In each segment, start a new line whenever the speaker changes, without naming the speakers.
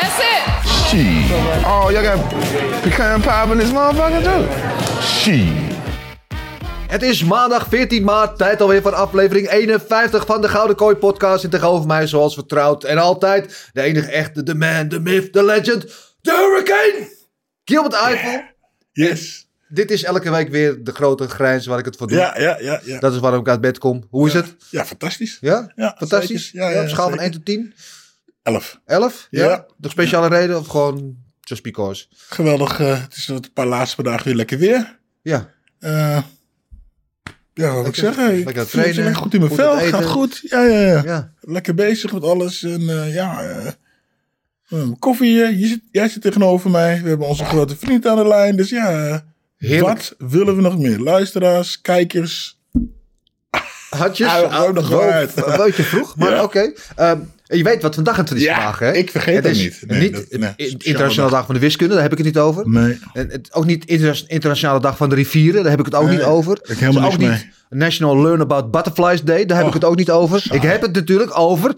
That's it.
Shit. Oh, y'all got pecan pie in this motherfucker too? Shit.
Het is maandag 14 maart, tijd alweer van aflevering 51 van de Gouden Kooi podcast. En tegenover mij, zoals vertrouwd en altijd, de enige echte, de man, de myth, de legend, de hurricane, Gilbert Eiffel.
Yes.
Dit is elke week weer de grote grijns waar ik het voor doe.
Ja, ja, ja. ja.
Dat is waarom ik uit bed kom. Hoe is het?
Ja, fantastisch.
Ja?
Ja,
Fantastisch?
Ja, ja,
op schaal van
zeker.
1 tot 10?
Elf.
11? Ja?
Ja.
De speciale reden of gewoon just because?
Geweldig. eh, het is een paar laatste dagen weer lekker weer.
Ja.
Eh, ja, wat moet ik
Lekker-
zeggen? Ik
lekker
me
trainen,
lekker goed in mijn
goed
vel. Gaat goed. Ja, ja, ja,
Ja.
Lekker bezig met alles. En eh, ja, koffie. je zit, jij zit tegenover mij. We hebben onze grote vriend aan de lijn. Dus ja,
Heerlijk.
wat willen we nog meer? Luisteraars, kijkers.
Hartjes?
Ah, we gaan nog uit.
Een beetje vroeg, maar
Ja.
oké. Ehm, je weet wat vandaag het is
Ja,
vandaag, hè?
ik vergeet
het
dat
is
niet. Nee,
niet
dat- nee,
Internationale
dag.
Dag van de Wiskunde, daar heb ik het niet over.
Nee.
En het, ook niet Inter- Internationale Dag van de Rivieren, daar heb ik het ook
Nee,
niet over.
ik helemaal
is
niks
ook niet National Learn About Butterflies Day, daar heb
Oh,
ik het ook niet over.
saai.
Ik heb het natuurlijk over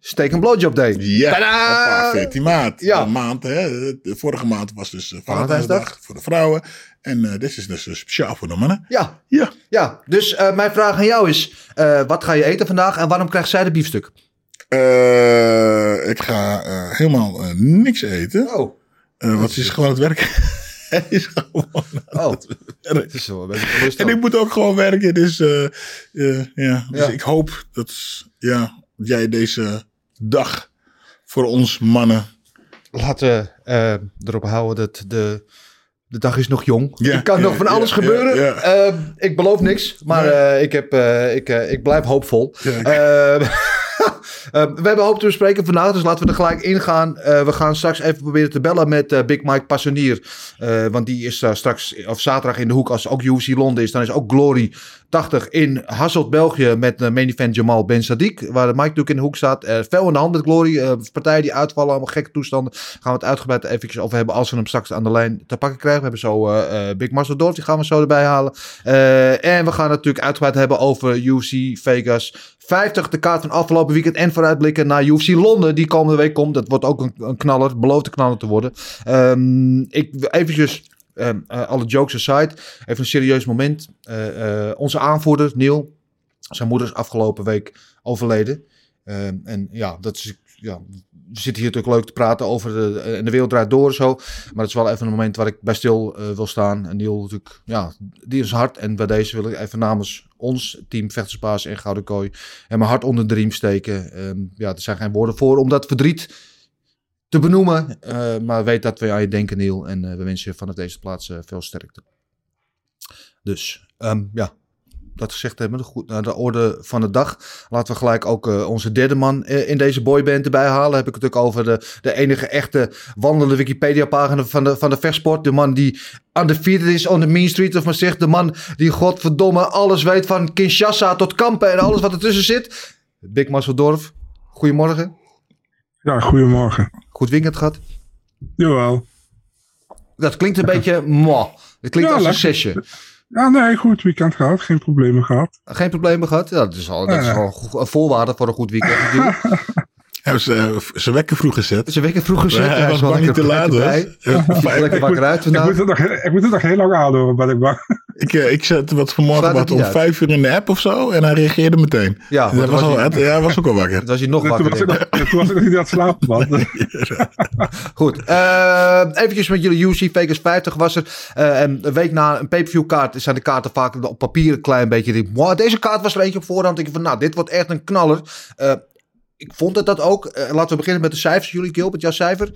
Steak and Blowjob Day.
Ja,
Tadaa!
hoppa, 14 maart.
Ja.
Maand, hè. De vorige maand was dus uh,
Valentijnsdag.
Voor de vrouwen. En eh, dit is dus eh, speciaal voor de mannen.
Ja,
Ja.
ja. dus eh, mijn vraag aan jou is, eh, wat ga je eten vandaag en waarom krijgt zij de biefstuk?
Eh, ik ga eh, helemaal eh, niks eten.
Oh,
wat is gewoon het werk. Hij is gewoon
oh.
het werk.
Het is wel
En ik moet ook gewoon werken. Dus, ja. dus
Ja.
ik hoop dat ja, jij deze dag voor ons mannen.
Laten we erop houden dat de, de dag is nog jong.
Ja,
er kan
ja,
nog van alles
ja,
gebeuren. ik beloof niks, maar ik, heb, ik, ik blijf hoopvol.
Ja, ik-
Eh, eh, we hebben hoop te bespreken vandaag, dus laten we er gelijk ingaan. Eh we gaan straks even proberen te bellen met eh, Big Mike Passonier. Eh, want die is straks, of zaterdag in de hoek, als ook UFC Londen is. Dan is ook Glory 80 in Hasselt, België. Met uh, main event Jamal Ben Sadiq. Waar Mike natuurlijk in de hoek staat. Veel in de hand met Glory. partijen die uitvallen, allemaal gekke toestanden. Gaan we het uitgebreid even over hebben als we hem straks aan de lijn te pakken krijgen. We hebben zo Big Marcel Dorf, die gaan we zo erbij halen. En we gaan natuurlijk uitgebreid hebben over UFC Vegas 50. De kaart van afgelopen weekend en vooruitblikken naar UFC Londen. Die komende week komt. Dat wordt ook een, een knaller. Belooft een knaller te worden. Ehm, ik eventjes... ehm, eh, alle jokes aside, even een serieus moment. Eh, eh, onze aanvoerder, Neil, zijn moeder is afgelopen week overleden. Ehm, en ja, dat is, ja, we zitten hier natuurlijk leuk te praten over en de wereld draait door en zo. Maar het is wel even een moment waar ik bij stil wil staan. En Neil natuurlijk, ja, die is hard. En bij deze wil ik even namens ons team Vechterspaas en Gouden Kooi en mijn hart onder de riem steken. Ehm, ja, er zijn geen woorden voor om dat verdriet te benoemen. Eh, maar weet dat we aan je denken, Neil. En eh, we wensen je vanaf deze plaats eh, veel sterkte. Dus, ehm, ja, dat gezegd hebben, de, goed, naar de orde van de dag. Laten we gelijk ook eh, onze derde man eh, in deze boyband erbij halen. Heb ik het natuurlijk over de, de enige echte wandelende Wikipedia-pagina van de, van de vechtsport. De man die undefeated is on the mean street of Maastricht. De man die godverdomme alles weet van Kinshasa tot Kampen en alles wat ertussen zit. Big Marcel Dorf, goedemorgen.
Ja, goedemorgen.
Goed weekend gehad.
Jawel.
Dat klinkt een beetje moi. Het klinkt
Ja,
als een
lekker.
zesje.
Ja, nee, goed weekend gehad. Geen problemen gehad.
Geen problemen gehad? Ja, dat is al, dat is al een voorwaarde voor een goed weekend natuurlijk.
Hebben ze eh, ze wekken vroeg gezet.
Ze wekken vroeg gezet.
Hij was bang niet te laat
nog, ik moet het nog heel lang aanhoren, ben ik bang.
Ik, eh, ik zette wat vanmorgen wat om
uit.
vijf uur in de app of zo. En hij reageerde meteen.
Ja,
dat was
was
al,
hij-
het- ja, hij was ook al wakker.
Dan was je nog
Toen
wakker.
was, ik toen was ik nog niet aan het slapen, man.
Goed, eh eventjes met jullie UFC Vegas 50 was er. eh, en een week na een pay-per-view kaart zijn de kaarten vaak op papier een klein beetje. Denk, "Wow, deze kaart was er eentje op voorhand. Ik denk van, nou, dit wordt echt een knaller. Eh, ik vond het dat ook. Laten we beginnen met de cijfers. Jullie, Gilbert, jouw cijfer?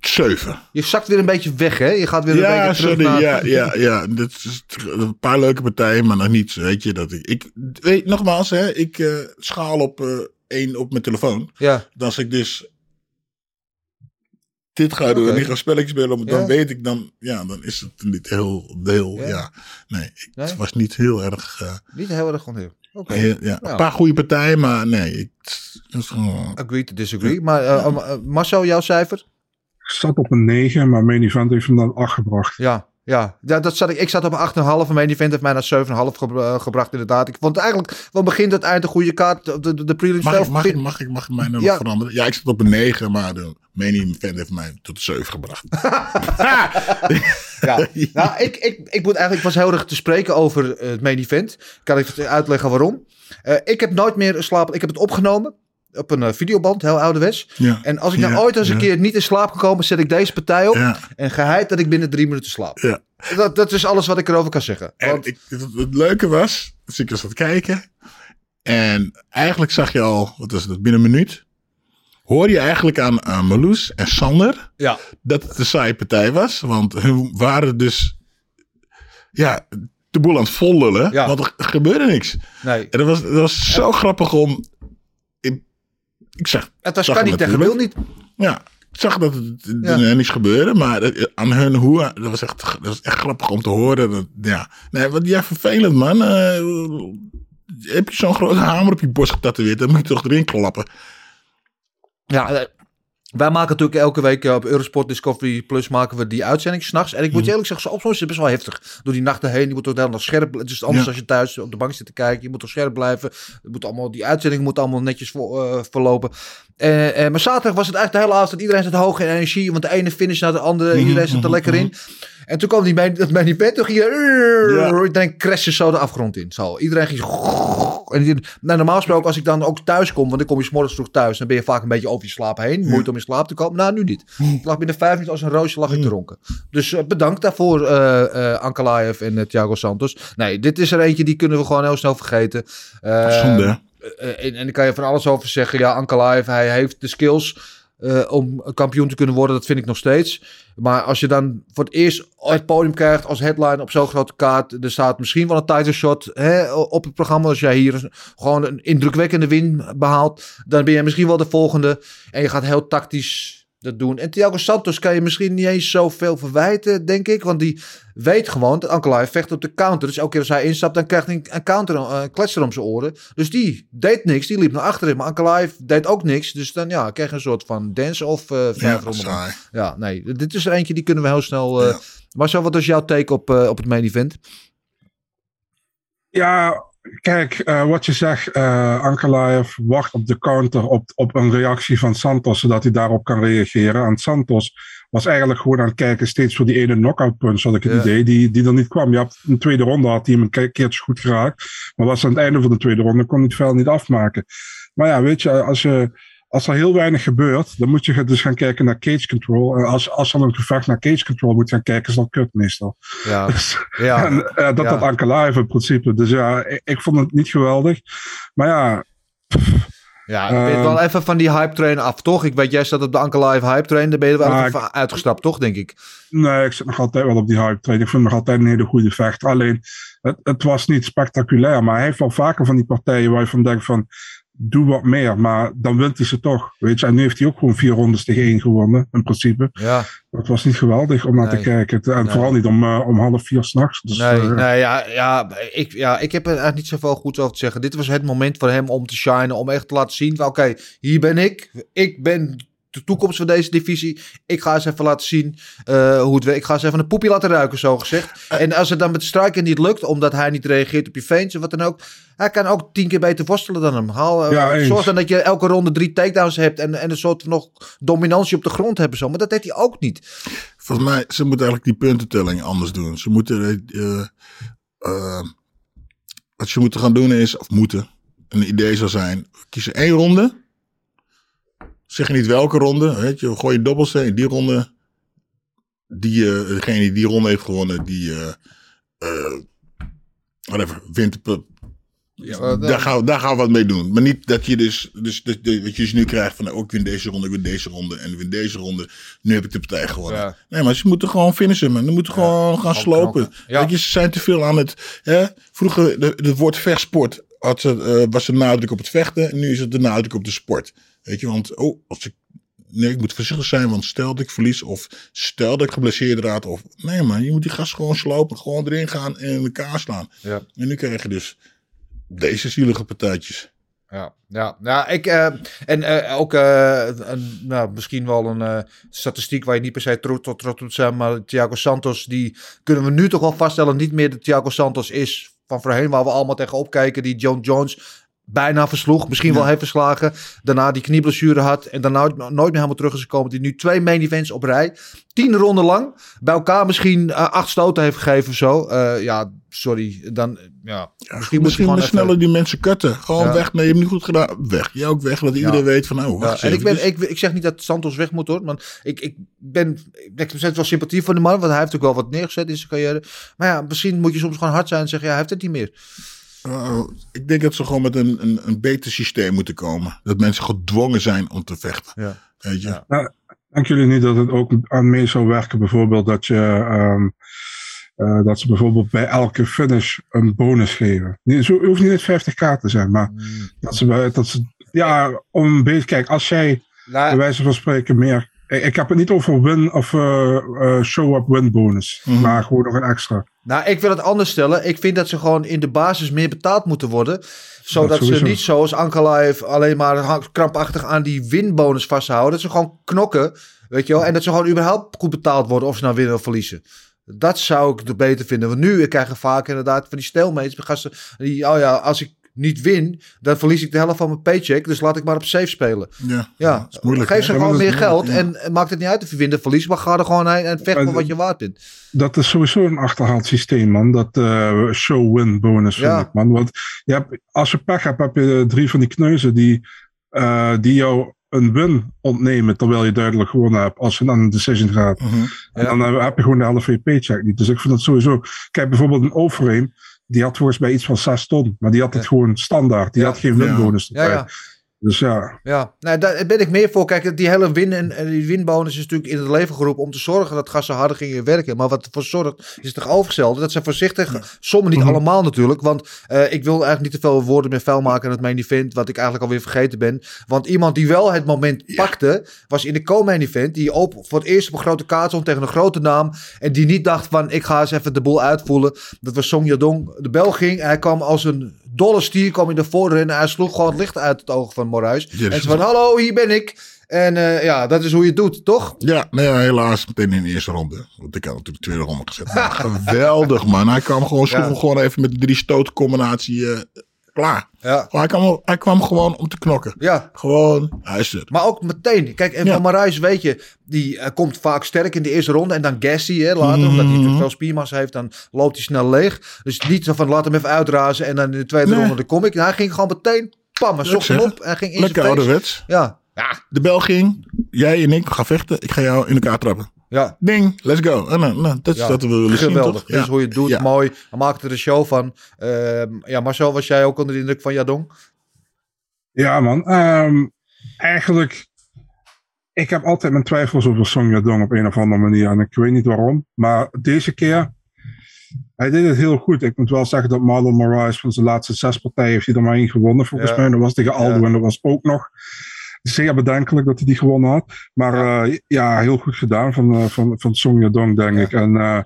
Zeven.
Je zakt weer een beetje weg, hè? Je gaat weer een
Ja,
beetje terug
sorry.
naar...
Ja, ja, ja. Dit is een paar leuke partijen, maar nog niets. Weet je dat ik. ik weet, nogmaals, hè, ik eh, schaal op eh, één op mijn telefoon.
Ja,
Als ik dus dit ga doen en niet gaan spelletjes spelen,
Ja.
dan weet ik dan, ja, dan is het niet heel, heel,
Ja.
ja. Nee, ik,
Nee?
het was niet heel erg, eh,
Niet heel erg gewoon heel. Oké.
ja, een paar goede partijen, maar nee, ik, is gewoon,
Agree to disagree. Maar Marcel, jouw cijfer?
Ik zat op een 9, maar main event heeft hem dan 8 gebracht.
Ja, ja. ja dat zat ik, ik zat op een 8,5 en main event heeft mij naar 7,5 ge- eh, gebracht inderdaad. Ik vond eigenlijk van begin tot eind een goede kaart. De, de, de prelims
mag,
zelf
ik, mag, ik, mag, ik, mag ik mij nog
Ja.
veranderen? Ja, ik zat op een 9, maar de main event heeft mij tot de 7 gebracht.
Ja, nou, ik, ik, ik moet eigenlijk, ik was heel erg te spreken over het main event. Kan ik uitleggen waarom? Eh, ik heb nooit meer slaap. Ik heb het opgenomen op een eh, videoband, heel ouderwets.
Ja.
En als ik nou
Ja,
ooit eens een
ja.
keer niet in slaap gekomen, zet ik deze partij op. En geheid dat ik binnen drie minuten slaap. Dat, dat is alles wat ik erover kan zeggen.
En
Want,
ik, het, het leuke was, dus ik was aan het kijken. En eigenlijk zag je al, wat was het, binnen een minuut. Hoor je eigenlijk aan, aan Marloes en Sander
ja,
dat het een saaie partij was. Want hun waren dus, ja, de boel aan het vollullen.
Ja.
Want er gebeurde niks.
nee.
En dat was, dat was zo grappig om... Ik, zag,
Het was
zag
kan niet tegen wil niet.
Ja, ik zag dat het
Ja.
er niks gebeurde, maar dat- aan hun hoe, dat was echt, dat was echt grappig om te horen. Dat, ja, nee, wat jij vervelend man. Eh, heb je zo'n grote hamer op je borst getatoeëerd, dan moet je toch erin klappen.
Ja, eh, wij maken natuurlijk elke week eh, op Eurosport Discovery Plus maken we die uitzending s'nachts. En ik
Mhm.
moet je eerlijk zeggen, soms is het best wel heftig. Door die nachten heen, je moet toch hele dag scherp. Het is anders
Ja.
als je thuis op de bank zit te kijken. Je moet toch scherp blijven. Het moet allemaal, die uitzending moet allemaal netjes vo- eh, verlopen. Eh, maar zaterdag was het eigenlijk de hele avond. Iedereen zat hoog in energie. Want de ene finish naar de andere.
Mhm,
Iedereen zat er lekker in. En toen kwam die main, dat main event. Toen ging je...
Ja.
Iedereen zo de afgrond in. Zo. Iedereen ging. En die, nou, normaal gesproken, als ik dan ook thuis kom... Want dan kom je 's morgens vroeg thuis. Dan ben je vaak een beetje over je slaap heen. Moeite om in slaap te komen. Nou, nu niet. Ik lag binnen vijf minuten als een roosje lag ik te ronken. Dus eh, bedankt daarvoor, eh eh Ankalaev en Thiago Santos. Nee, dit is er eentje die kunnen we gewoon heel snel vergeten.
Zonde.
en, en daar kan je van alles over zeggen. Ja, Ankalaev, hij heeft de skills eh, om kampioen te kunnen worden. Dat vind ik nog steeds. Maar als je dan voor het eerst het podium krijgt als headline op zo'n grote kaart. Er staat misschien wel een title shot hè, op het programma. Als jij hier gewoon een indrukwekkende win behaalt. Dan ben je misschien wel de volgende. En je gaat heel tactisch dat doen. En Thiago Santos kan je misschien niet eens zoveel verwijten, denk ik. Want die weet gewoon dat Ankalaev vecht op de counter. Dus elke keer als hij instapt, dan krijgt hij een- counter, eh, een kletser om zijn oren. Dus die deed niks, die liep naar achteren. Maar Ankalaev deed ook niks. Dus dan ja, krijg je een soort van dance of eh vijf
Ja, saai.
Ja, nee, dit is er eentje die kunnen we heel snel... eh
Ja.
Marcel, wat is jouw take op, eh, op het main event?
Ja, kijk, eh, wat je zegt, eh Ankalaev wacht op de counter op, op een reactie van Santos, zodat hij daarop kan reageren. En Santos was eigenlijk gewoon aan het kijken steeds voor die ene knockout punch, had ik het
Ja.
idee, die, die er niet kwam. Ja, in de tweede ronde had hij hem een ke- keertje goed geraakt, maar was aan het einde van de tweede ronde, kon hij het vel niet afmaken. Maar ja, weet je, als je... Als er heel weinig gebeurt, dan moet je dus gaan kijken naar cage control. En als, als dan een gevecht naar cage control moet gaan kijken, is dat kut meestal.
Ja,
Dus,
ja.
en, eh, dat
ja.
dat Ankalaev in principe. Dus ja, ik, ik vond het niet geweldig. Maar ja,
ja ik ben
Ehm.
wel even van die hype train af, toch? Ik weet, jij staat op de Ankalaev hype train. Daar ben je wel
Maar
even uitgestapt, toch, denk ik?
nee, ik zit nog altijd wel op die hype train. Ik vind nog altijd een hele goede vechter. Alleen, het, het was niet spectaculair. Maar hij heeft wel vaker van die partijen waar je van denkt van... Doe wat meer, maar dan wint hij ze toch. Weet je, en nu heeft hij ook gewoon vier rondes tegen één gewonnen, in principe.
Ja.
Het was niet geweldig om naar
Nee.
te kijken. En
Nee.
vooral niet om, eh, om half vier s'nachts. Dus,
Nee,
eh,
nee ja, ja, ik, ja, ik heb er eigenlijk niet zoveel goeds over te zeggen. Dit was het moment voor hem om te shinen, om echt te laten zien oké, hier ben ik. Ik ben de toekomst van deze divisie. Ik ga eens even laten zien eh, hoe het werkt. Ik ga eens even een poepje laten ruiken, zo gezegd. En als het dan met Striker niet lukt, omdat hij niet reageert op je feintjes of wat dan ook. Hij kan ook tien keer beter worstelen dan hem. Haal, eh,
Ja,
zorg dan dat je elke ronde drie takedowns hebt en, en een soort van nog dominantie op de grond hebben. Zo. Maar dat deed hij ook niet.
Volgens mij, ze moeten eigenlijk die puntentelling anders doen. Ze moeten, eh, eh, wat ze moeten gaan doen is, of moeten, een idee zou zijn, kiezen één ronde. Zeg je niet welke ronde, weet je, gooi je dobbelsteen, die ronde, die, eh, degene die die ronde heeft gewonnen, die, eh eh, whatever, wint de
Ja,
daar, gaan we, daar gaan we wat mee doen. Maar niet dat je dus, dus, dus, dus wat je dus nu krijgt van, oh, ik win deze ronde, ik win deze ronde en ik win deze ronde. Nu heb ik de partij gewonnen.
Ja.
Nee, maar ze moeten gewoon finishen, man. Ze moeten gewoon gaan slopen.
Ja.
Weet je, ze zijn te veel aan het... Hè? Vroeger, de- het woord vechtsport had ze, eh, was de nadruk op het vechten. En nu is het de nadruk op de sport. Weet je, want oh, als ik Nee, ik moet voorzichtig zijn, want stel dat ik verlies of stel dat ik geblesseerd raad. Of, nee man, je moet die gast gewoon slopen, gewoon erin gaan en in elkaar slaan.
Ja.
En nu krijg je dus deze zielige partijtjes.
Ja, ja, ja ik, eh, en eh, ook eh, een, nou, misschien wel een statistiek waar je niet per se trots tot trots moet zijn, maar Thiago Santos, die kunnen we nu toch wel vaststellen, niet meer de Thiago Santos is van voorheen, waar we allemaal tegenop kijken, die John Jones bijna versloeg, misschien wel heeft verslagen, daarna die knieblessure had en daarna nooit, meer helemaal terug is gekomen, die nu twee main events op rij, tien ronden lang, bij elkaar misschien eh, acht stoten heeft gegeven of zo. Eh, ja, sorry, dan, ja,
Ja,
misschien
misschien
moet even-
sneller die mensen kutten. Gewoon
Ja.
weg. Nee, je hebt niet goed gedaan. Weg. Jij ook weg. Dat iedereen weet van, nou, wacht
en ik, ben, ik, ik zeg niet dat Santos weg moet hoor. Maar ik, ik ben. Ik steeds wel sympathie voor de man. Want hij heeft ook wel wat neergezet in zijn carrière. Maar ja, misschien moet je soms gewoon hard zijn en zeggen: ja, hij heeft het niet meer.
Uh, ik denk dat ze gewoon met een, een, een beter systeem moeten komen. Dat mensen gedwongen zijn om te vechten.
Ja.
Weet je?
Nou, denken jullie niet dat het ook aan mee zou werken? Bijvoorbeeld dat je. ehm, eh, dat ze bijvoorbeeld bij elke finish een bonus geven. Nee, Zo hoeft niet eens 50k te zijn, maar dat ze, bij- dat ze. Ja, om een beetje. Kijk, als jij bij
Nou,
wijze van spreken meer. Ik, heb het niet over win of eh, eh, show-up win bonus,
Mhm.
maar gewoon nog een extra.
nou, ik wil het anders stellen. Ik vind dat ze gewoon in de basis meer betaald moeten worden. Zodat
Dat
ze niet zoals Ankalaev alleen maar krampachtig aan die winbonus vasthouden. Dat ze gewoon knokken. Weet je wel? En dat ze gewoon überhaupt goed betaald worden of ze nou winnen of verliezen. Dat zou ik er beter vinden. Want nu krijgen we vaak inderdaad van die stelmates. bij Gasten die, oh ja, als ik niet win, dan verlies ik de helft van mijn paycheck. Dus laat ik maar op safe spelen.
Ja,
Ja,
dat is moeilijk.
geef ze gewoon meer geld. En maakt het niet uit of je wint of verliest. Maar ga er gewoon heen en vecht
Maar
voor wat je waard bent.
Dat is sowieso een achterhaald systeem, man. Dat eh, show-win bonus, vind ik, man. Want je hebt, als je pech hebt, heb je drie van die kneuzen die, eh, die jou een win ontnemen, terwijl je duidelijk gewonnen hebt, als je dan een decision gaat.
Mhm.
En dan eh, heb je gewoon de helft van je paycheck niet. Dus ik vind dat sowieso... Kijk, bijvoorbeeld een overeem, die had volgens mij iets van 6 ton. Maar die had het
Ja.
gewoon standaard. Die
Ja.
had geen
Ja.
winbonus
Ja,
erbij.
ja.
Dus ja,
Ja, nou, daar ben ik meer voor. Kijk, die hele win en, die winbonus is natuurlijk in het leven geroepen om te zorgen dat gasten harder gingen werken. Maar wat ervoor zorgt, is het tegenovergestelde. Dat ze voorzichtig, sommigen niet
Mhm.
allemaal natuurlijk, want eh, ik wil eigenlijk niet te veel woorden meer vuil maken aan het main event, wat ik eigenlijk alweer vergeten ben. Want iemand die wel het moment pakte, was in de co-main event, die op, voor het eerst op een grote kaart stond tegen een grote naam, en die niet dacht van, ik ga eens even de boel uitvoelen. Dat was Song Yadong. De bel ging, hij kwam als een dolle stier, kwam in de voorrennen, hij sloeg gewoon het licht uit het oog van.
Yes.
En ze van, hallo, hier ben ik. En eh, ja, dat is hoe je het doet, toch?
Ja, nee, ja, helaas meteen in de eerste ronde. Want ik had natuurlijk de tweede ronde gezet. Geweldig, man. Hij kwam gewoon, sloeg
Ja.
hem gewoon even met de drie stoot combinatie eh, klaar.
Ja.
Hij kwam, hij kwam gewoon om te knokken.
Ja,
Gewoon, hij is er.
maar ook meteen. Kijk, en
Ja.
van Marais weet je, die eh, komt vaak sterk in de eerste ronde. En dan Gassi, hè, later,
Mhm.
omdat hij natuurlijk veel spiermassa heeft, dan loopt hij snel leeg. Dus niet zo van, laat hem even uitrazen en dan in de tweede
Nee.
ronde dan kom ik. Hij ging gewoon meteen, pam, hij zocht hem op en ging in
Lekker ouderwets.
Ja, ja,
De bel ging. Jij en ik gaan vechten. Ik ga jou in elkaar trappen.
Ja.
Ding, let's go. En, nou, nou, dat is
Ja,
wat we willen zien,
Geweldig. is hoe je het doet.
Ja.
Mooi. Hij maakte er een show van. Ehm, ja, Marcel, was jij ook onder de indruk van Jadong?
ja man. Ehm, eigenlijk, ik heb altijd mijn twijfels over Song Yadong op een of andere manier. En ik weet niet waarom. Maar deze keer, hij deed het heel goed. Ik moet wel zeggen dat Marlon Moraes van zijn laatste zes partijen heeft hij er maar één gewonnen volgens
Ja.
mij. Dat was tegen Aldo
Ja.
en dat was ook nog zeer bedenkelijk dat hij die gewonnen had. Maar ja, ja heel goed gedaan van, eh, van, van Song Yadong, denk
Ja.
ik. En eh,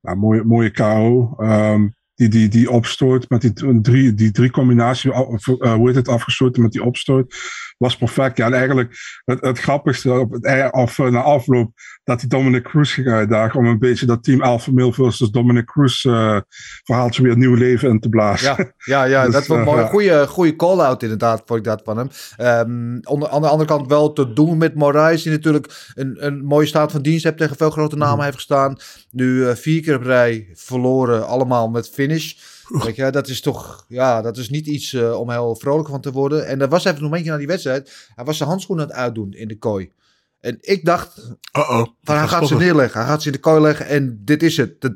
ja, mooie, mooie KO. Ehm, die, die, die opstoot met die drie, die drie eh, hoe heet het, afgesloten met die opstoot, was perfect. Ja, en eigenlijk het, het grappigste op het, ei- of, eh, na afloop, dat hij Dominic Cruz ging uitdagen om een beetje dat team Alpha Male versus Dominic Cruz eh, verhaaltje weer nieuw leven in te blazen.
Ja, ja, ja
Dus,
dat was
eh,
een mooie,
ja.
goede, goede call-out inderdaad, vond ik dat van hem. Ehm, onder, aan de andere kant wel te doen met Moraes, die natuurlijk een, een mooie staat van dienst heeft tegen veel grote namen
Mhm.
heeft gestaan. Nu eh, vier keer op rij verloren, allemaal met finish. Weet je, dat is toch, ja, dat is niet iets eh, om heel vrolijk van te worden. En er was even een momentje na die wedstrijd, hij was zijn handschoenen aan het uitdoen in de kooi. En ik dacht,
Uh-oh.
van hij gaat ze neerleggen. Hij gaat ze in de kooi leggen en dit is het. Dat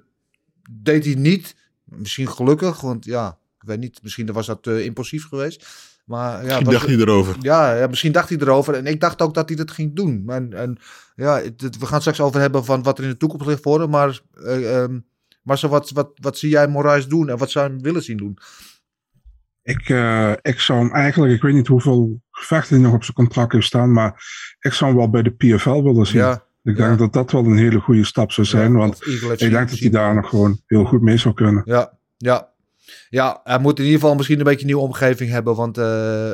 deed hij niet. Misschien gelukkig, want ja, ik weet niet. Misschien was dat eh, impulsief geweest. Maar ja,
Misschien
was-
dacht hij erover.
ja, ja, misschien dacht hij erover. En ik dacht ook dat hij dat ging doen. En, en ja, het- het- we gaan straks over hebben van wat er in de toekomst ligt voor hem. Maar, eh, ehm, maar zo wat, wat, wat zie jij Moraes doen en wat zou je hem willen zien doen?
Ik, eh, ik zou hem eigenlijk, ik weet niet hoeveel gevechten hij nog op zijn contract heeft staan, maar ik zou hem wel bij de PFL willen zien.
Ja,
ik denk dat dat wel een hele goede stap zou zijn,
Ja,
want ik denk dat hij daar nog gewoon heel goed mee zou kunnen.
Ja, ja. Ja, hij moet in ieder geval misschien een beetje een nieuwe omgeving hebben. Want eh,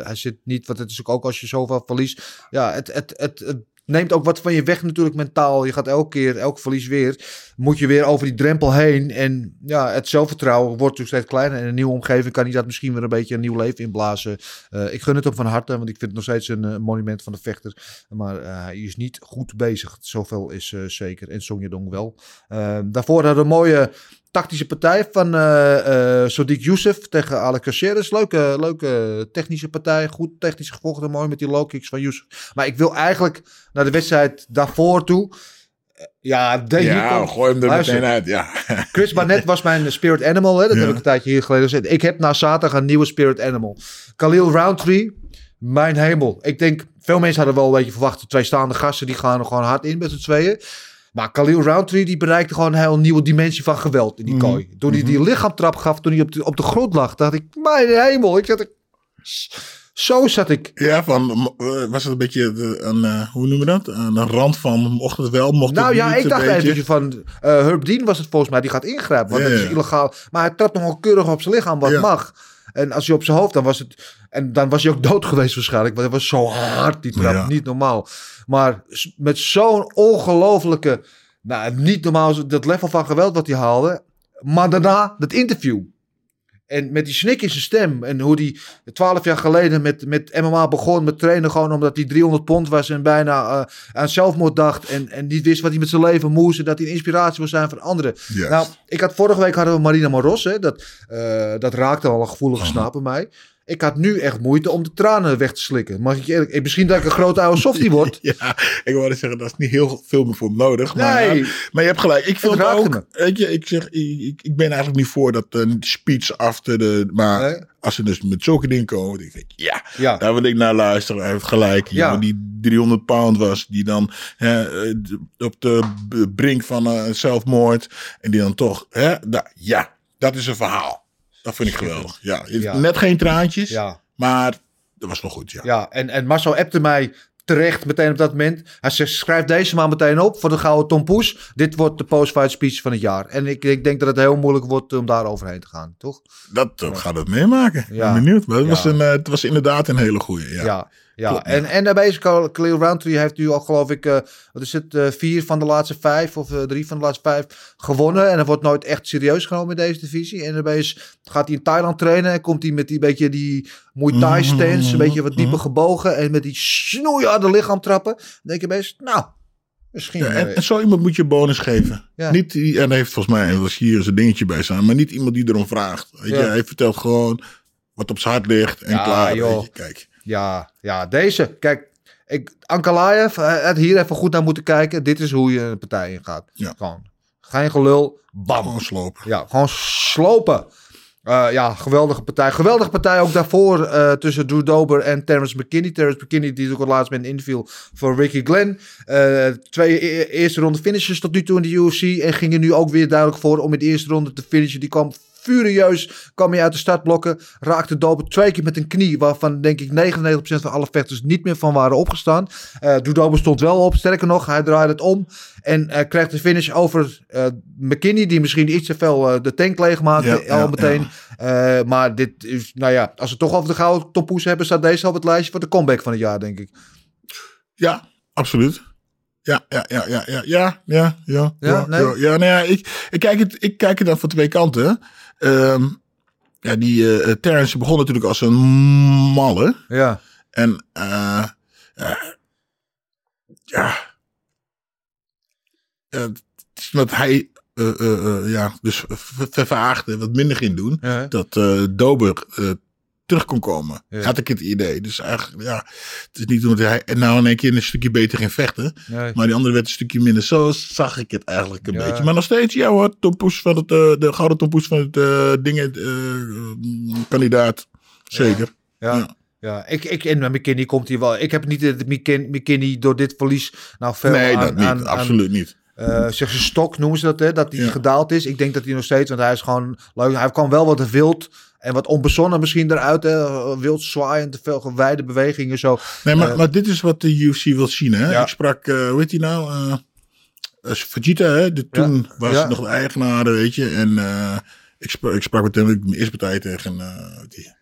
hij zit niet, want het is ook als je zoveel verliest. Ja, het, het, het, het neemt ook wat van je weg natuurlijk mentaal. Je gaat elke keer, elk verlies weer, moet je weer over die drempel heen. En ja, het zelfvertrouwen wordt natuurlijk steeds kleiner. En in een nieuwe omgeving kan hij dat misschien weer een beetje een nieuw leven inblazen. Eh, ik gun het hem van harte, want ik vind het nog steeds een eh, monument van de vechter. Maar eh, hij is niet goed bezig. Zoveel is zeker. En Song Yadong wel. Daarvoor hadden een mooie tactische partij van eh eh Sodiq Youssef tegen Alec Caceres. Leuke, leuke technische partij. Goed technisch gevochten. Mooi met die low kicks van Youssef. Maar ik wil eigenlijk naar de wedstrijd daarvoor toe. Eh, Ja, de,
Ja,
komt-
gooi hem er
Luister,
meteen uit. Ja.
Chris Barnett was mijn spirit animal. Hè? Dat
Ja.
heb ik een tijdje hier geleden gezegd. Ik heb na zaterdag een nieuwe spirit animal. Khalil Roundtree, mijn hemel. Ik denk, veel mensen hadden wel een beetje verwacht. Twee staande gasten, die gaan er gewoon hard in met z'n tweeën. Maar Khalil Roundtree, die bereikte gewoon een heel nieuwe dimensie van geweld in die
Mhm.
kooi. Toen hij die lichaamtrap gaf, toen hij op de, op de grond lag, dacht ik, mijn hemel. Ik zat. Zo zat ik.
Ja, van, eh, was het een beetje de, een, eh, hoe noemen we dat? Aan de rand van, mocht het wel, mocht
Nou
het
ja, ik
een
dacht eventjes van... eh Herb Dean was het volgens mij, die gaat ingrijpen. Want
Ja,
dat is illegaal. Maar hij trapt nogal keurig op zijn lichaam, wat
Ja.
mag. En als hij op zijn hoofd, dan was het... En dan was hij ook dood geweest waarschijnlijk. Want hij was zo hard, die trap.
Ja.
Niet normaal. Maar met zo'n ongelofelijke... Nou, niet normaal, dat level van geweld wat hij haalde. Maar daarna, dat interview. En met die snik in zijn stem. En hoe die twaalf jaar geleden met, met MMA begon. Met trainen gewoon omdat hij 300 pond was. En bijna eh, aan zelfmoord dacht. En, en niet wist wat hij met zijn leven moest. En dat hij een inspiratie wil zijn voor anderen. Nou, ik had vorige week hadden we Marina Moros. Hè, dat, eh, dat raakte al een gevoelige snaap bij mij. Ik had nu echt moeite om de tranen weg te slikken. Mag ik je eerlijk... eh, Misschien dat ik een grote oude softie word.
Ja, ik wilde zeggen, dat is niet heel veel meer voor nodig. Maar,
Nee.
maar je hebt gelijk. Ik vind ook, weet je, ik zeg, ik, ik- ben eigenlijk niet voor dat een speech after de, maar
Nee.
als ze dus met zulke dingen komen, dan denk ik, ja,
Ja.
daar wil ik naar luisteren. Hij heeft gelijk. Die
Ja.
die 300 pound was, die dan hè, eh, op de brink van eh, zelfmoord en die dan toch, hè, ja, dat is een verhaal. Dat vind ik geweldig. Ja,
Ja.
net geen traantjes,
Ja.
maar dat was nog goed, ja.
Ja, en, en Marcel appte mij terecht meteen op dat moment. Hij zegt, schrijf deze maar meteen op voor de gouden Tom Poes. Dit wordt de post-fight speech van het jaar. En ik, ik denk dat het heel moeilijk wordt om daar overheen te gaan, toch?
Dat uh, gaat het meemaken.
Ja.
Ik ben benieuwd. Maar het,
Ja.
was een, uh, het was inderdaad een hele goeie. Ja.
Ja.
Klopt, ja.
En, en daarbij is Khalil Roundtree heeft nu al geloof ik, eh, wat is het, eh, vier van de laatste vijf of eh, drie van de laatste vijf gewonnen. En dat wordt nooit echt serieus genomen in deze divisie. En daarbij is, gaat hij in Thailand trainen en komt hij met die beetje die Muay Thai stance, een beetje wat dieper gebogen en met die snoeiharde lichaamtrappen. Dan denk je best, nou, misschien...
Ja, en, en zo iemand moet je bonus geven.
Ja.
Niet die, en heeft volgens mij was hier zijn dingetje bij staan, maar niet iemand die erom vraagt. Weet je, hij vertelt gewoon wat op zijn hart ligt en
Ja,
klaar.
joh.
Weet je, kijk.
Ja, ja, deze. Kijk, ik, Ankalaev hij had hier even goed naar moeten kijken. Dit is hoe je een partij ingaat.
Ja.
Gewoon. Geen gelul. Bam.
Gewoon slopen.
Ja, gewoon slopen. Eh, ja, geweldige partij. Geweldige partij ook daarvoor eh, tussen Drew Dober en Terrence McKinney. Terrence McKinney die ook het laatst met een interview voor Ricky Glenn. Eh, twee e- eerste ronde finishes tot nu toe in de UFC. En ging er nu ook weer duidelijk voor om in de eerste ronde te finishen. Die kwam furieus kwam hij uit de startblokken. Raakte Dober twee keer met een knie. Waarvan denk ik 99% van alle vechters niet meer van waren opgestaan. Eh, uh, Dobo stond wel op. Sterker nog, hij draaide het om. En uh, kreeg de finish over eh, McKinney. Die misschien iets te veel de tank leegmaakte
ja,
al meteen. Maar dit is, nou ja, als we toch over de gouden toppoes hebben. Staat deze op het lijstje voor de comeback van het jaar, denk ik.
Ja, absoluut. Ja, ja, ja, ja, ja, ja, ja, ja. Ja,
nee?
ja, nou ik, ik, kijk het, ik kijk het dan van twee kanten. Ehm, ja, die eh Terrence begon natuurlijk als een malle.
Ja.
En eh, ja, het is dat hij ja, dus ver- vervaagde, wat minder ging doen,
Ja.
dat Dober terug kon komen.
Ja.
Had ik het idee. Dus eigenlijk, ja, het is niet omdat hij nou in één keer een stukje beter ging vechten.
Nee.
Maar die andere werd een stukje minder. Zo zag ik het eigenlijk een
Ja.
beetje. Maar nog steeds, ja hoor, tompoes van het, eh, de gouden tompoes van het eh, dingen, eh, kandidaat. Zeker.
Ja.
Ja.
Ja, ik, ik, en McKinney komt hij wel. Ik heb niet dat McKin- McKinney door dit verlies nou veel
nee,
aan,
dat niet.
aan- aan,
absoluut niet.
eh zeg ze stok noemen ze dat, hè, dat hij
Ja.
gedaald is. Ik denk dat hij nog steeds, want hij is gewoon leuk. Hij kwam wel wat wild en wat onbezonnen misschien eruit. Hè, wild zwaaiend, te veel gewijde bewegingen zo.
Nee, maar,
Eh,
maar dit is wat de UFC wil zien, hè?
Ja.
Ik sprak, eh hoe heet die nou? eh eh, Vegeta, hè? De, toen was
Ja.
hij nog de eigenaar, weet je. En eh, ik, sprak, ik sprak met hem, ik mijn eerste partij tegen eh die,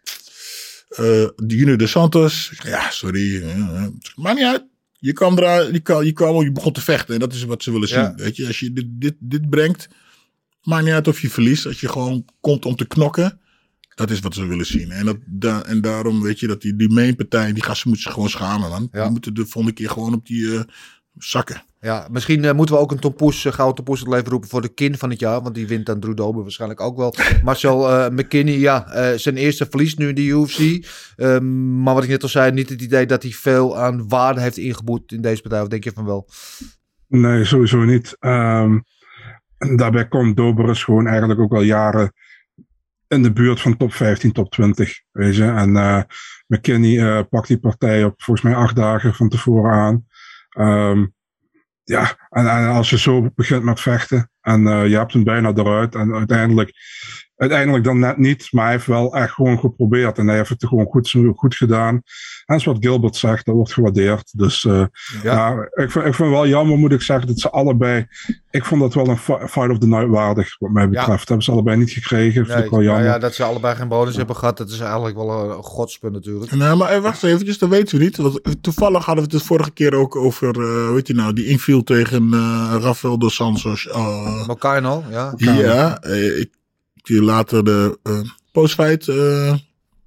eh Junior de Santos. Ja, sorry. eh, eh. Maakt niet uit. Je kwam eruit, je, kwam, je kwam, je begon te vechten. En dat is wat ze willen zien, weet je. Als je dit, dit, dit brengt, maakt niet uit of je verliest. Als je gewoon komt om te knokken. Dat is wat ze willen zien. En, dat, da- en daarom weet je dat die, die mainpartij, die gasten moeten zich gewoon schamen, man.
Ja.
Die moeten de volgende keer gewoon op die eh, zakken.
Ja, misschien eh, moeten we ook een Tom Poes, uh, gouden Tom Poes het leven roepen voor de kin van het jaar. Want die wint dan Drew Dober waarschijnlijk ook wel. Marcel eh, McKinney, ja, eh, zijn eerste verlies nu in de UFC. Ehm, maar wat ik net al zei, niet het idee dat hij veel aan waarde heeft ingeboet in deze partij. Of denk je van wel?
Nee, sowieso niet. Ehm, daarbij komt Doberus gewoon eigenlijk ook al jaren in de buurt van top 15, top 20. Weet je? En eh, McKinney eh, pakt die partij op volgens mij acht dagen van tevoren aan. Ehm, ja, en, en als je zo begint met vechten en eh, je hebt hem bijna eruit en uiteindelijk, uiteindelijk dan net niet, maar hij heeft wel echt gewoon geprobeerd en hij heeft het gewoon goed, goed gedaan. En dat is wat Gilbert zegt, dat wordt gewaardeerd. Dus eh, ja. ik, vind, ik vind wel jammer, moet ik zeggen, dat ze allebei. Ik vond dat wel een fi- fight of the night waardig, wat mij betreft. Dat hebben ze allebei niet gekregen. Vind ik wel
nou
jammer.
ja, dat ze allebei geen bonus hebben gehad, dat is eigenlijk wel een godspunt natuurlijk.
Nou, maar eh, wacht eventjes, dat weten we niet. Want toevallig hadden we het de vorige keer ook over, eh hoe heet je nou, die inviel tegen eh Rafael dos Santos. Uh,
Mocaino, ja.
Ja, eh, ik, die later de uh, postfight, uh,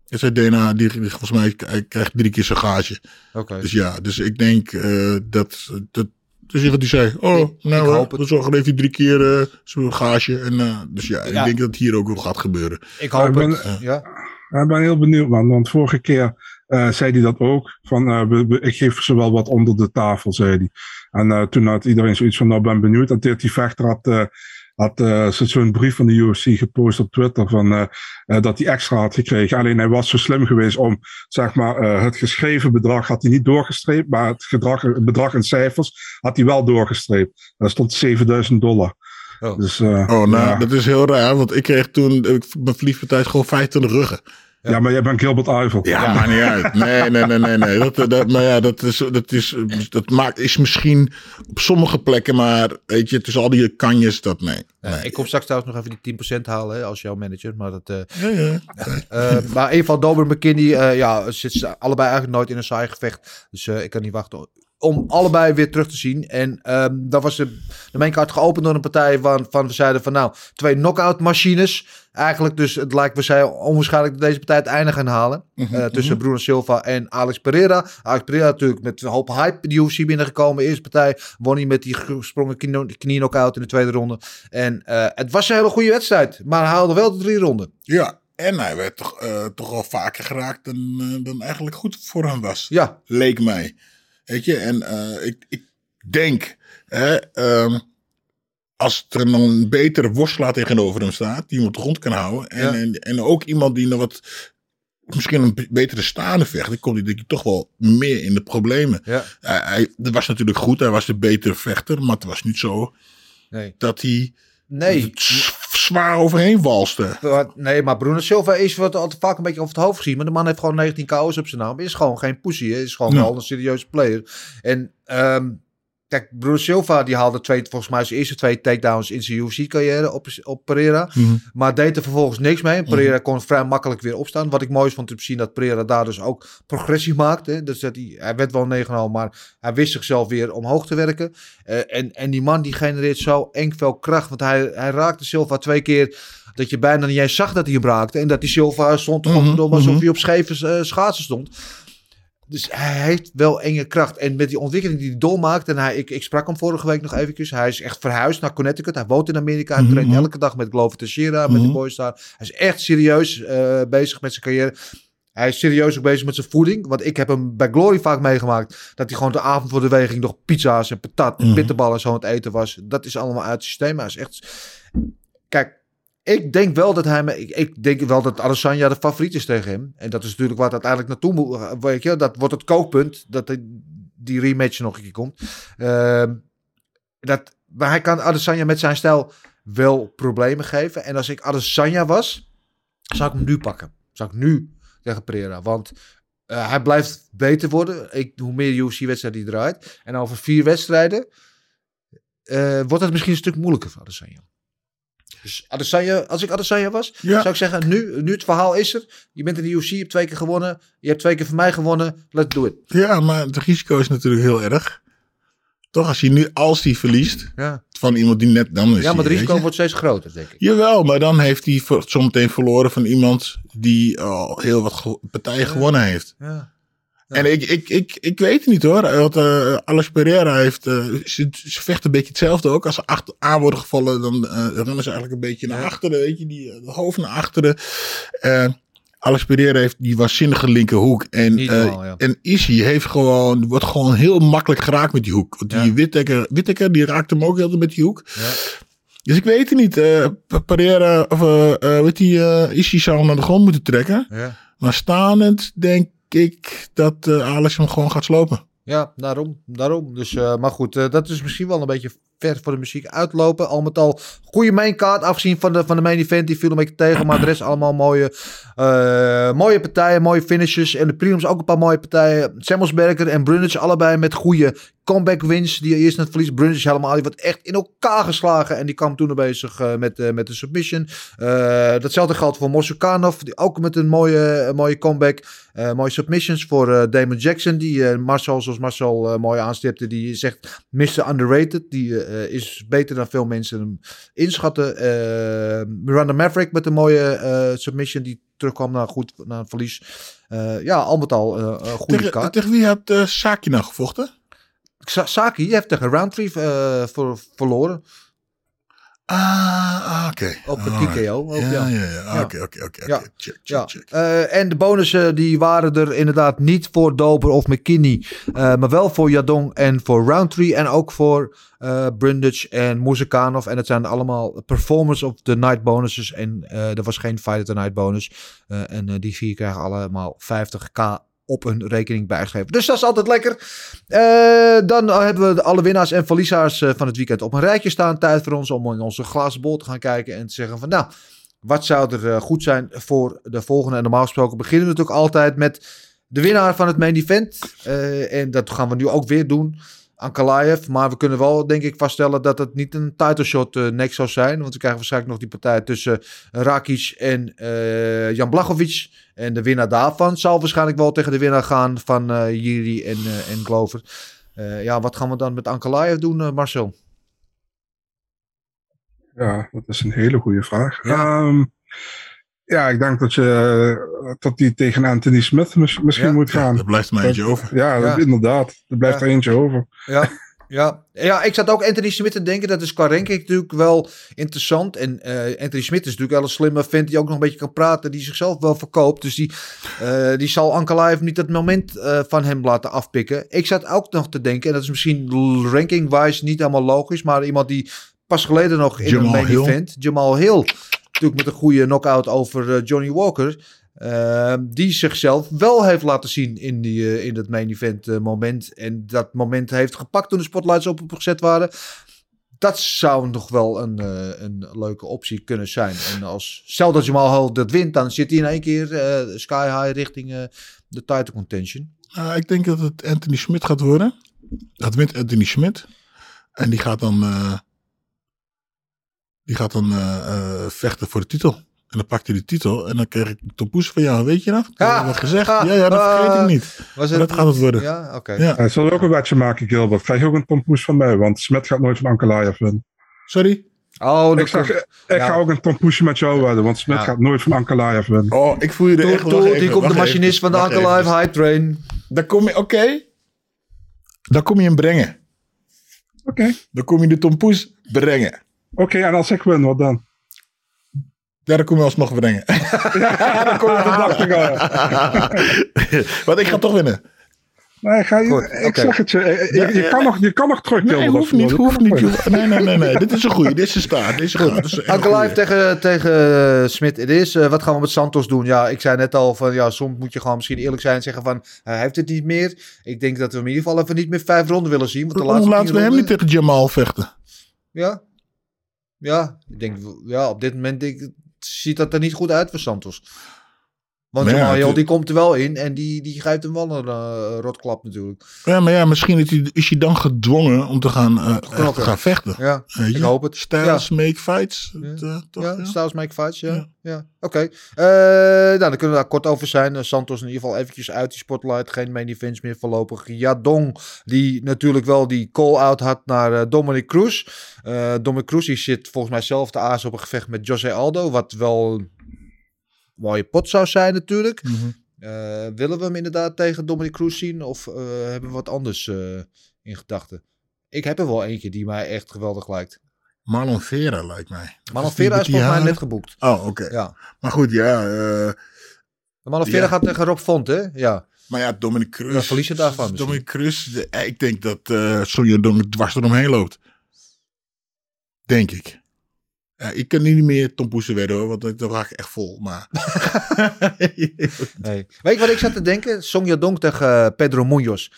is hij DNA, die, die volgens mij krijgt drie keer zijn gage.
Okay.
Dus ja, dus ik denk uh, dat, dat dus wat hij zei, oh, ik, nou, ik we zorgen hij drie keer uh, zijn gage. En, uh, dus ja, ja, ik denk dat het hier ook wel gaat gebeuren.
Ik hoop
ik ben,
het, ja.
Ik ben heel benieuwd, man. Want vorige keer uh, zei hij dat ook. Van, uh, we, we, ik geef ze wel wat onder de tafel, zei hij. En uh, toen had iedereen zoiets van, nou ben benieuwd. En die vechter had, uh, had uh, zo'n brief van de UFC gepost op Twitter. Van, uh, uh, dat hij extra had gekregen. Alleen hij was zo slim geweest om, zeg maar, uh, het geschreven bedrag had hij niet doorgestreept. Maar het, gedrag, het bedrag in cijfers had hij wel doorgestreept. Daar stond 7000 dollar.
Oh, dus, uh, oh nou, ja. dat is heel raar. Want ik kreeg toen, ik, mijn verliefdpartij gewoon 25 ruggen.
Ja. maar jij bent Gilbert Eiffel.
Ja, ja. maakt niet uit. Nee, nee, nee, nee. nee. Dat, dat, maar ja, dat, is, dat, is, dat maakt, is misschien op sommige plekken, maar weet je, tussen al die kanjes, dat nee. nee.
ik kom straks trouwens nog even die 10% halen hè, als jouw manager. Maar, dat, uh, ja, ja. uh, maar in ieder geval Dober McKinney, uh, ja, zitten allebei eigenlijk nooit in een saai gevecht. Dus ik kan niet wachten om allebei weer terug te zien. En um, dat was de, de maincard geopend door een partij van, van we zeiden van nou, twee knockout machines. Eigenlijk dus, het lijkt we zeiden onwaarschijnlijk dat deze partij het einde gaan halen. Mm -hmm, uh, tussen mm -hmm. Bruno Silva en Alex Pereira. Alex Pereira natuurlijk met een hoop hype die UFC binnengekomen. Eerste partij won hij met die gesprongen knie, knie knockout in de tweede ronde. En uh, het was een hele goede wedstrijd. Maar hij haalde wel de drie ronden.
Ja, en hij werd toch, uh, toch wel vaker geraakt dan, dan eigenlijk goed voor hem was.
Ja.
Leek mij. Weet je, en uh, ik, ik denk, hè, um, als er nog een betere worstelaar tegenover hem staat, die hem op de grond kan houden. En, ja. en, en ook iemand die nog wat, misschien een betere staande vecht, dan komt hij denk ik toch wel meer in de problemen.
Ja.
Hij, hij, dat was natuurlijk goed, hij was de betere vechter, maar het was niet zo
nee.
dat hij
nee.
Zwaar overheen walste.
Nee, maar Bruno Silva is wat altijd vaak een beetje over het hoofd gezien. Maar de man heeft gewoon 19 KO's op zijn naam. Is gewoon geen pussy. Is gewoon
Ja.
wel een serieuze player. En ehm, kijk, Bruno Silva die haalde twee, volgens mij zijn eerste twee takedowns in zijn UFC-carrière op, op Pereira.
Mhm.
Maar deed er vervolgens niks mee. Pereira kon vrij makkelijk weer opstaan. Wat ik mooi vond te zien dat Pereira daar dus ook progressie maakte. Dus dat hij, hij werd wel 9 maar hij wist zichzelf weer omhoog te werken. Eh, en, en die man die genereert zo eng veel kracht. Want hij, hij raakte Silva twee keer dat je bijna niet eens zag dat hij hem raakte. En dat die Silva stond
Mhm,
mm alsof
mhm.
hij op scheve uh, schaatsen stond. Dus hij heeft wel enge kracht. En met die ontwikkeling die hij doormaakt. En hij, ik, ik sprak hem vorige week nog eventjes. Hij is echt verhuisd naar Connecticut. Hij woont in Amerika. Hij
Mhm,
traint elke dag met Glover Teixeira. Met de
Mhm.
boys daar. Hij is echt serieus eh, bezig met zijn carrière. Hij is serieus ook bezig met zijn voeding. Want ik heb hem bij Glory vaak meegemaakt. Dat hij gewoon de avond voor de weging nog pizza's en patat en
Mhm.
bitterballen en zo aan het eten was. Dat is allemaal uit het systeem. Hij is echt... Kijk, ik denk wel dat hij... Ik, ik denk wel dat Adesanya de favoriet is tegen hem. En dat is natuurlijk het uiteindelijk naartoe moet. Weet je, dat wordt het kookpunt. Dat die, rematch nog een keer komt. Ehm, dat, maar hij kan Adesanya met zijn stijl wel problemen geven. En als ik Adesanya was, zou ik hem nu pakken. Zou ik nu tegen Pereira. Want eh, hij blijft beter worden. Ik, hoe meer UFC-wedstrijden hij draait. En over vier wedstrijden eh, wordt het misschien een stuk moeilijker voor Adesanya. Dus Adesanya, als ik Adesanya was,
Ja.
zou ik zeggen, nu, nu het verhaal is er. Je bent in de UFC, je hebt twee keer gewonnen. Je hebt twee keer van mij gewonnen. Let's do it.
Ja, maar het risico is natuurlijk heel erg. Toch, als hij nu, als hij verliest
Ja,
van iemand die net dan is.
ja maar het risico wordt steeds groter, denk ik.
Jawel, maar dan heeft hij zometeen verloren van iemand die al heel wat partijen gewonnen heeft.
Ja.
En ik, ik, ik, ik weet het niet hoor. Want, eh Alex Pereira heeft. eh, ze, ze vechten een beetje hetzelfde ook. Als ze achter, aan worden gevallen, dan eh, rennen ze eigenlijk een beetje naar achteren. Weet je, die, de hoofd naar achteren. Alex Pereira heeft die waanzinnige linkerhoek. En,
ja.
en Issy heeft gewoon, wordt gewoon heel makkelijk geraakt met die hoek. Want die
Ja.
Whittaker, Whittaker, die raakt hem ook heel met die hoek. Dus ik weet het niet. eh Pereira, of eh, weet die, eh Issy zou hem naar de grond moeten trekken.
Ja.
Maar staand denk ik dat eh, Alex hem gewoon gaat slopen.
Ja, daarom. daarom. Dus, eh, maar goed, eh, dat is misschien wel een beetje ver voor de muziek uitlopen. Al met al goede maincard, afgezien van de, van de main event. Die viel een beetje tegen, maar de rest allemaal mooie, eh, mooie partijen, mooie finishes. En de prelims ook een paar mooie partijen. Semmelsberger en Brunage allebei met goede comeback wins. Die eerst net verlies. Brunage helemaal, die wordt echt in elkaar geslagen. En die kwam toen nog bezig eh, met, eh, met de submission. Datzelfde geldt voor Mosukanov, die ook met een mooie, mooie comeback. Mooie submissions voor Damon Jackson, die Marcel, zoals Marcel mooi aanstipte, die zegt Mr. Underrated. Die is beter dan veel mensen hem inschatten. Eh, Miranda Maverick met een mooie eh, submission, die terugkwam naar, goed, naar een verlies. Eh, ja, al met al eh, een goede
Tegen,
kaart.
tegen wie had Saki nou gevochten?
Sa- Saki heeft tegen Roundtree eh, verloren.
Ah, ah, oké.
Op een
Alright.
TKO ook,
ja,
ja.
ja. Ja. Oké, oké, oké. Check, check,
eh, en de bonussen die waren er inderdaad niet voor Dober of McKinney, eh, maar wel voor Yadong en voor Roundtree en ook voor eh Brundage en Muzikanov. En het zijn allemaal performance of the night bonuses en er was geen fight of the night bonus. En die vier krijgen allemaal 50k op hun rekening bijgeschreven. Dus dat is altijd lekker. Eh, dan hebben we alle winnaars en verliezers eh, van het weekend op een rijtje staan. Tijd voor ons om in onze glazen bol te gaan kijken en te zeggen van nou, wat zou er eh, goed zijn voor de volgende? En normaal gesproken beginnen we natuurlijk altijd met de winnaar van het main event. En dat gaan we nu ook weer doen. Ankalaev. Maar we kunnen wel, denk ik, vaststellen dat het niet een title shot nek zou zijn. Want we krijgen waarschijnlijk nog die partij tussen Rakic en eh, Jan Blachowicz. En de winnaar daarvan zal waarschijnlijk wel tegen de winnaar gaan van eh Jiri en, en Glover. Ja, wat gaan we dan met Ankalaev doen, Marcel?
Ja, dat is een hele goede vraag.
Ja.
Ja, ja ik denk dat je dat die tegen Anthony Smith mis- misschien
Ja.
moet gaan.
Er blijft er maar eentje over.
Ja, dat-
Ja.
inderdaad. Er blijft
Ja.
er eentje over.
Ja, ja. ja, ik zat ook Anthony Smith te denken. Dat is qua ranking natuurlijk wel interessant. En eh, Anthony Smith is natuurlijk wel een slimme vent die ook nog een beetje kan praten. Die zichzelf wel verkoopt. Dus die, eh, die zal Ankalaev niet het moment eh, van hem laten afpikken. Ik zat ook nog te denken, en dat is misschien ranking-wise niet helemaal logisch. Maar iemand die pas geleden nog in
Jamal
een main event. Jamal Hill. Met een goede knockout over eh, Johnny Walker. eh, die zichzelf wel heeft laten zien in, die, eh, in dat main event eh, moment. En dat moment heeft gepakt toen de spotlights op hem gezet waren. Dat zou nog wel een, een leuke optie kunnen zijn. En als stel dat Jamal Hill dat wint, dan zit hij in één keer sky high richting de title contention.
Ik denk dat het Anthony Schmidt gaat worden. Dat wint Anthony Schmidt. En die gaat dan, die gaat dan eh, eh, vechten voor de titel. En dan pakt hij de titel. En dan krijg ik Tom Poes van jou. Weet je nog? Dat
Ah,
heb ik gezegd.
ah,
ja, ja, dat vergeet
ah.
ik niet.
Was
Maar dat gaat het worden.
Ja, oké.
Ja.
Hij zal ook een wedje maken, Gilbert. Krijg je ook een tompoes van mij, want Smit gaat nooit van Ankalaev winnen.
Sorry?
Oh,
Ik,
komt-
ik
ja.
ga ook een tompoesje met jou wedden, want Smit
Ja.
gaat nooit van Ankalaev winnen.
Oh, ik voel je er
Toe-
echt
toe, die komt de machinist
even,
van de
even.
High Train.
Dan kom je, oké. Dan kom je hem brengen.
Oké.
Dan kom je de Tom Poes brengen.
Oké, en als ik win, wat dan?
Ja, dan kom je alsnog brengen.
dan kom je de dag te gaan.
Want ik ga toch winnen.
Nee, ga je,
Goed,
ik zeg het je. Je, je, je kan nog, je kan nog terug,
Nee, hoeft niet, hoeft niet. Nee, nee, nee, nee. Dit is een goeie. Dit is een staart. Dit is een goeie.
Live tegen, tegen eh, Smit. Het is, eh, wat gaan we met Santos doen? Ja, ik zei net al van, ja, soms moet je gewoon misschien eerlijk zijn en zeggen van, hij heeft het niet meer. Ik denk dat we hem in ieder geval even niet meer vijf ronden willen zien. Want de laatste
laten we hem niet tegen Jamal vechten?
Ja. Ja, ik denk, ja, op dit moment ik- ziet dat er niet goed uit voor Santos. Want
ja,
Jamal Hill,
het-
die komt er wel in en die, die geeft hem wel een eh, rotklap natuurlijk.
Ja, maar ja, misschien is hij, is hij dan gedwongen om te gaan, eh, te gaan vechten.
Ja, ik hoop het.
Styles make fights. het, eh, toch,
ja,
ja?
Styles make fights, ja.
Ja.
ja. Oké. Nou, dan kunnen we daar kort over zijn. Santos in ieder geval eventjes uit die spotlight. Geen main events meer voorlopig. Jadong, die natuurlijk wel die call-out had naar Dominic Cruz. Dominic Cruz die zit volgens mij zelf te aas op een gevecht met Jose Aldo. Wat wel mooie pot zou zijn natuurlijk.
Mhm.
Eh, willen we hem inderdaad tegen Dominic Cruz zien? Of eh, hebben we wat anders eh, in gedachten? Ik heb er wel eentje die mij echt geweldig lijkt.
Marlon Vera lijkt mij.
Marlon
is
Vera is volgens mij net geboekt.
Oh, oké.
Ja.
Maar goed, ja.
Marlon Vera
Ja.
gaat tegen Rob Font, hè? Ja.
maar ja, Dominic Cruz.
We verliezen daarvan
Dominic Cruz, ik denk dat eh Sonja Dong dwars eromheen loopt. Denk ik. Ja, ik kan niet meer Tom Poesen werden hoor, want dan raak ik echt vol. Maar
Nee. Weet je wat ik zat te denken? Song Yadong tegen eh, Pedro Munoz.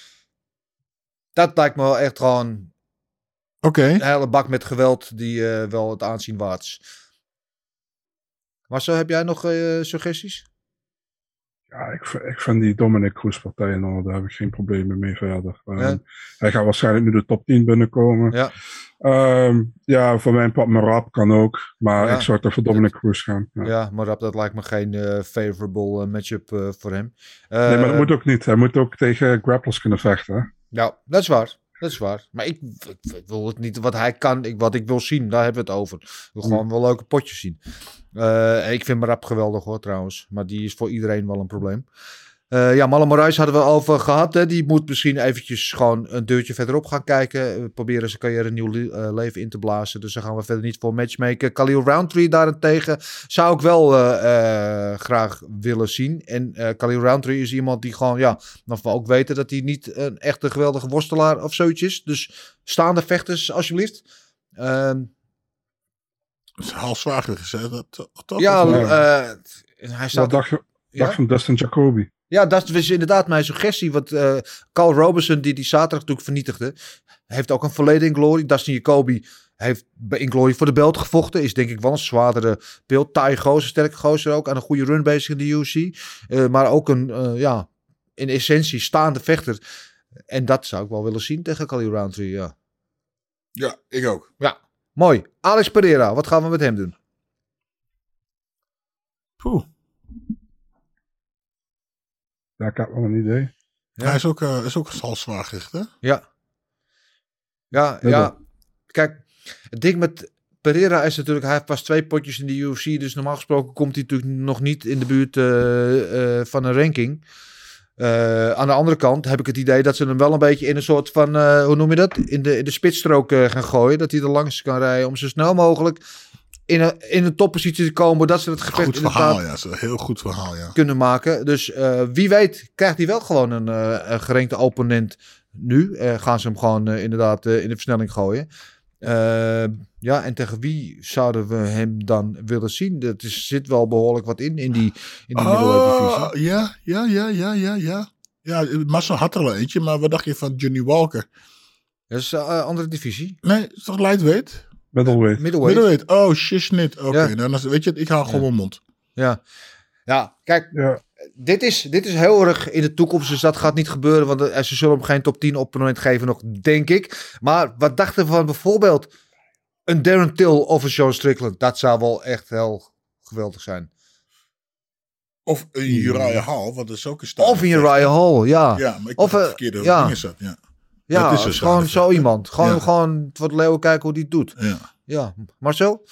Dat lijkt me wel echt gewoon
Oké.
een hele bak met geweld die eh, wel het aanzien waard is. Marcel, heb jij nog eh, suggesties?
Ja, ik, ik vind die Dominic Cruz partij nou, daar heb ik geen problemen mee verder. Ehm,
Ja.
Hij gaat waarschijnlijk nu de top 10 binnenkomen.
Ja.
Ehm, ja, voor mijn part Marab kan ook. Maar
Ja.
ik zou toch voor Dominic Cruz gaan. Ja.
Ja, maar dat, dat lijkt me geen eh, favorable eh, matchup eh, voor hem.
Nee, maar dat moet ook niet. Hij moet ook tegen grapplers kunnen vechten. hè.
Ja, dat is waar. Dat is waar. Maar ik, ik, ik wil het niet wat hij kan, ik, wat ik wil zien, daar hebben we het over. Ik wil gewoon wel leuke potjes zien. Ik vind Marab geweldig hoor trouwens. Maar die is voor iedereen wel een probleem. Eh, ja, Malle Moraes hadden we over gehad. Hè. Die moet misschien eventjes gewoon een deurtje verderop gaan kijken. Proberen zijn carrière een nieuw le- eh, leven in te blazen. Dus daar gaan we verder niet voor matchmaken. Khalil Roundtree daarentegen zou ik wel eh, eh, graag willen zien. En eh Khalil Roundtree is iemand die gewoon, ja, nog wel ook weten dat hij niet een echte geweldige worstelaar of zoiets is. Dus staande vechters, alsjeblieft. Ehm,
Dat is halfzwaarder gezegd. Dat, dat,
ja, eh, hij
Wat
staat
dacht je
Ja?
dacht van Dustin Jacoby?
Ja, dat is inderdaad mijn suggestie. Want eh, Carl Robertson, die die zaterdag natuurlijk vernietigde, heeft ook een verleden in Glory. Dustin Jacoby heeft bij in Glory voor de belt gevochten. Is denk ik wel een zwaardere beeld. Taai gozer, sterke gozer ook. Aan een goede run bezig in de UFC. Eh, maar ook een, eh, ja, in essentie staande vechter. En dat zou ik wel willen zien tegen Khalil Roundtree, ja.
Ja, ik ook.
Ja, mooi. Alex Pereira, wat gaan we met hem doen?
Poeh.
Ja, ik heb wel een idee.
Ja.
Hij is ook, eh, is ook hè?
Ja. Ja,
Ja,
ja. Kijk, het ding met Pereira is natuurlijk, hij heeft pas twee potjes in de UFC. Dus normaal gesproken komt hij natuurlijk nog niet in de buurt eh, eh, van een ranking. Eh, aan de andere kant heb ik het idee dat ze hem wel een beetje in een soort van, eh, hoe noem je dat? In de, in de spitsstrook eh, gaan gooien. Dat hij er langs kan rijden om zo snel mogelijk in een, in een toppositie te komen. Dat ze het gevecht
Goed verhaal, ja. Dat is een heel goed verhaal, ja.
kunnen maken. Dus eh, wie weet krijgt hij wel gewoon een, een gerenkte opponent nu. Eh, gaan ze hem gewoon inderdaad in de versnelling gooien. Ja, en tegen wie zouden we hem dan willen zien? Er zit wel behoorlijk wat in, in die, in die.
Oh, ja, ja, ja, ja, ja, ja. Ja, Massa had er al eentje, maar wat dacht je van Johnny Walker?
Dat is een andere divisie.
Nee, is toch lightweight?
Middleweight.
Middleweight.
Middleweight. Oh, shit, Oké,
Ja.
nou, weet je, ik hou gewoon mijn mond.
Ja. ja, kijk,
Ja,
dit is, dit is heel erg in de toekomst, dus dat gaat niet gebeuren. Want eh, ze zullen hem geen top 10 opponent geven nog, denk ik. Maar wat dachten we van bijvoorbeeld een Darren Till of een Sean Strickland? Dat zou wel echt heel geweldig zijn.
Of een Uriah Hall, want dat is ook een staande
Of een. Uriah Hall, ja.
Ja, maar ik
Of,
of,
eh,
verkeerde
ja.
dingen zat, ja.
Ja,
dat is
gewoon zo iemand. Gewoon,
Ja.
gewoon voor de leeuwen kijken hoe die het doet.
ja.
Ja, Marcel?